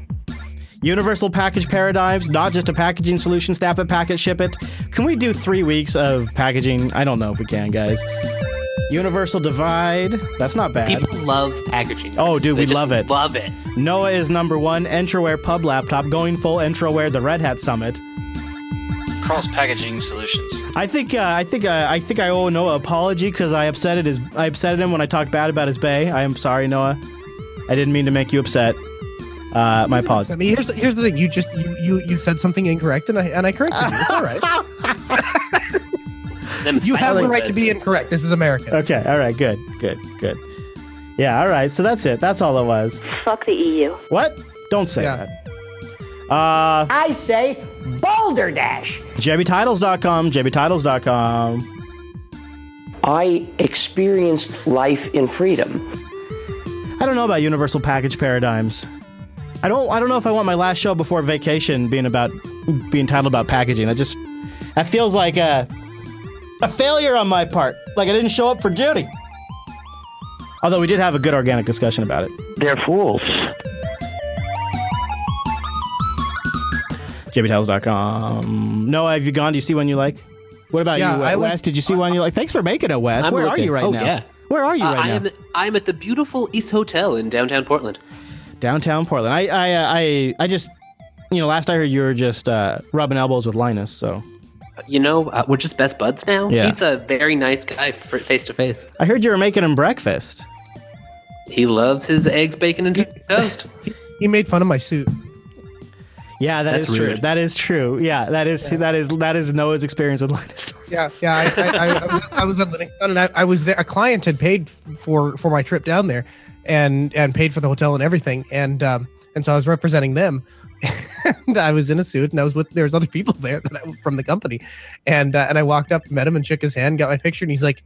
Universal package paradigms, not just a packaging solution. Snap it, pack it, ship it. Can we do three weeks of packaging? I don't know if we can, guys. Universal Divide. That's not bad. People love packaging. Oh, dude, They we just love it. Love it. Noah is number one. Entroware Pub Laptop going full Entroware. The Red Hat Summit. Cross packaging solutions. I think uh, I think uh, I think I owe Noah an apology because I upsetted his I upsetted him when I talked bad about his bay. I am sorry, Noah. I didn't mean to make you upset. Uh, my apologies. I mean, here's the, here's the thing. You just you, you you said something incorrect, and I and I corrected you. It's all right. you have the right to be incorrect. This is America. Okay. All right. Good. Good. Good. Yeah. All right. So that's it. That's all it was. Fuck the EU. What? Don't say that. Uh, I say Boulder Dash. JBTitles.com. JBTitles.com. I experienced life in freedom. I don't know about universal package paradigms. I don't. I don't know if I want my last show before vacation being about being titled about packaging. That just that feels like a a failure on my part. Like I didn't show up for duty. Although we did have a good organic discussion about it. They're fools. JBTitles.com. Noah, have you gone? Do you see one you like? What about Yeah, you, I Wes? like- Did you see one you like? Thanks for making it, Wes. I'm Where are you right oh, now? Yeah. Where are you Uh, right I now? am I'm at the beautiful East Hotel in downtown Portland. Downtown Portland. I I uh, I I just you know last I heard you were just uh, rubbing elbows with Linus. So You know, uh, we're just best buds now. Yeah. He's a very nice guy face to face. I heard you were making him breakfast. He loves his eggs, bacon, and toast. He made fun of my suit. Yeah, that is That's true. rude. That is true. Yeah, that is that is that is Noah's experience with Linus. Yeah, yeah. I, I, I, I, was, I was at Linux, and I, I was there. A client had paid for for my trip down there, and and paid for the hotel and everything, and um and so I was representing them. And I was in a suit, and I was with there was other people there that I, from the company, and uh, and I walked up, met him, and shook his hand, got my picture, and he's like,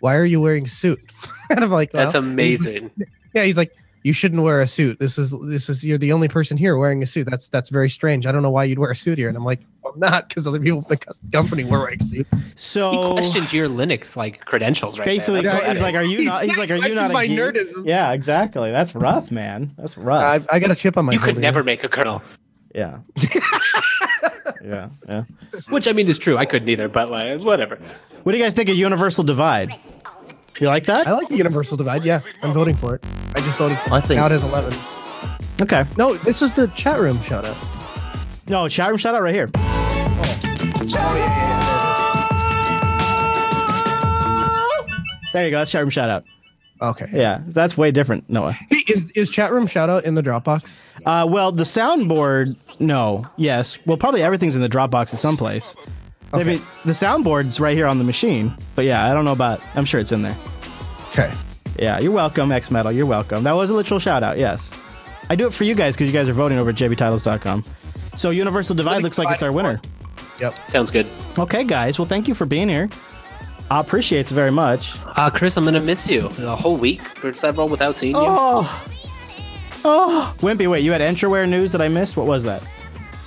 "Why are you wearing a suit?" and I'm like, That's "Well," amazing. Yeah, he's like, you shouldn't wear a suit. This is this is you're the only person here wearing a suit. That's that's very strange. I don't know why you'd wear a suit here. And I'm like, I'm not because other people from the company were wearing suits. So he questioned your Linux like credentials right Basically, there. That's he's like, that "Are you not?" He's like, "Are you not a my geek?" nerdism. Yeah, exactly. That's rough, man. That's rough. I, I got a chip on my. You could shoulder. never make a kernel. Yeah. yeah. Yeah. Which I mean is true. I couldn't either, but like whatever. What do you guys think of Universal Divide? You like that? I like the universal divide. Yeah, I'm voting for it. I just voted for it. I think- now it has 11. Okay. No, this is the chat room shout out. No, chat room shout out right here. There you go. That's chat room shout out. Okay. Yeah, that's way different, Noah. Hey, is, is chat room shout out in the Dropbox? Uh, well, the soundboard, no. Yes. Well, probably everything's in the Dropbox at some place. I mean, the soundboard's right here on the machine. But yeah, I don't know about. I'm sure it's in there. Okay. Yeah, you're welcome, X Metal. You're welcome. That was a literal shout out. Yes, I do it for you guys because you guys are voting over at jbtitles.com. So Universal Divide looks like it's our winner. Yep. Sounds good. Okay, guys. Well, thank you for being here. I appreciate it very much. Uh, Chris, I'm gonna miss you a whole week or several without seeing you. Oh. Oh, Wimpy, wait, you had Entroware news that I missed? What was that?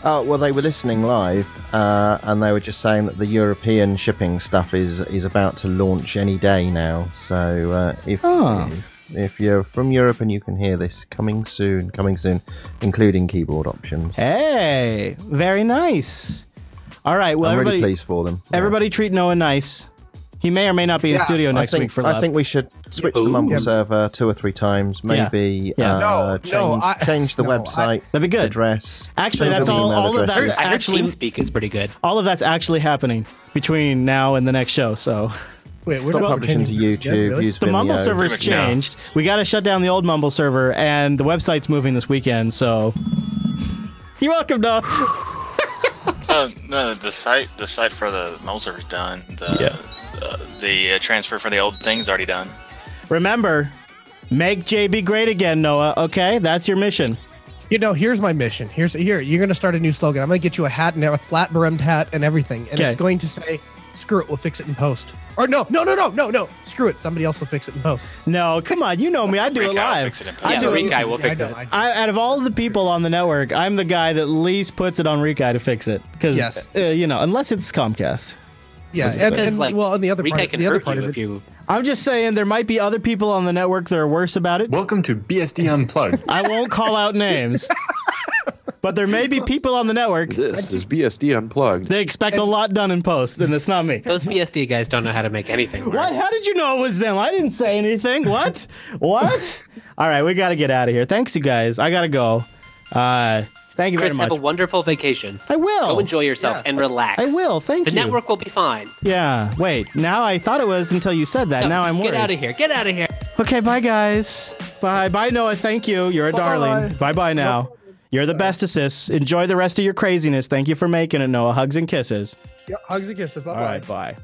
Oh well, they were listening live, uh, and they were just saying that the European shipping stuff is is about to launch any day now. So uh, if, Oh. if if you're from Europe and you can hear this, coming soon, coming soon, including keyboard options. Hey, very nice. All right, well, I'm everybody, really pleased for them. everybody treat Noah nice. He may or may not be in Yeah, studio I next think, week for that. I think we should switch the Mumble Yeah. server two or three times. Maybe Yeah. uh, No, change, no, I- change the no, I- website. That'd be good. Address. Actually, change that's the all. email All of addresses. that's I heard actually TeamSpeak is pretty good. all of that's actually happening between now and the next show. So Wait, we're Stop not publishing to changing- YouTube. Yeah, really? Use the Mumble Vimeo. server's changed. We got to shut down the old Mumble server, and the website's moving this weekend. So you're welcome, Noah. Uh, no, the site the site for the mole server's done. The uh, the uh, transfer for the old thing's already done. Remember, make JB great again, Noah. Okay, that's your mission. You know, here's my mission. Here's here. You're gonna start a new slogan. I'm gonna get you a hat and a flat brimmed hat and everything, and Okay. it's going to say, "Screw it, we'll fix it in post." Or no, no, no, no, no, no. Screw it. Somebody else will fix it in post. No, come on, you know me. I do it Rick will live. fix it in I Yeah, do Reek it. guy will fix I it. I- I, out of all the people on the network, I'm the guy that least puts it on Rekai to fix it because, Yes. uh, you know, unless it's Comcast. Yeah, and, say. and like, well, and the other Reek part, can the other hurt part you of if it, you. I'm just saying there might be other people on the network that are worse about it. Welcome to BSD Unplugged. I won't call out names. but there may be people on the network. This is BSD Unplugged. They expect a lot done in post, and it's not me. Those BSD guys don't know how to make anything work. What? How did you know it was them? I didn't say anything. What? what? All right, we got to get out of here. Thanks, you guys. I got to go. Uh, thank you Chris, very much. have a wonderful vacation. I will. Go enjoy yourself and relax. I will. Thank the you. The network will be fine. yeah. Wait. Now I thought it was until you said that. No, now I'm worried. Get out of here. Get out of here. Okay, bye guys. Bye. Bye Noah. Thank you. You're a darling. Bye bye now. You're the best assist. Enjoy the rest of your craziness. Thank you for making it, Noah. Hugs and kisses. Yeah, hugs and kisses. Bye All right, bye.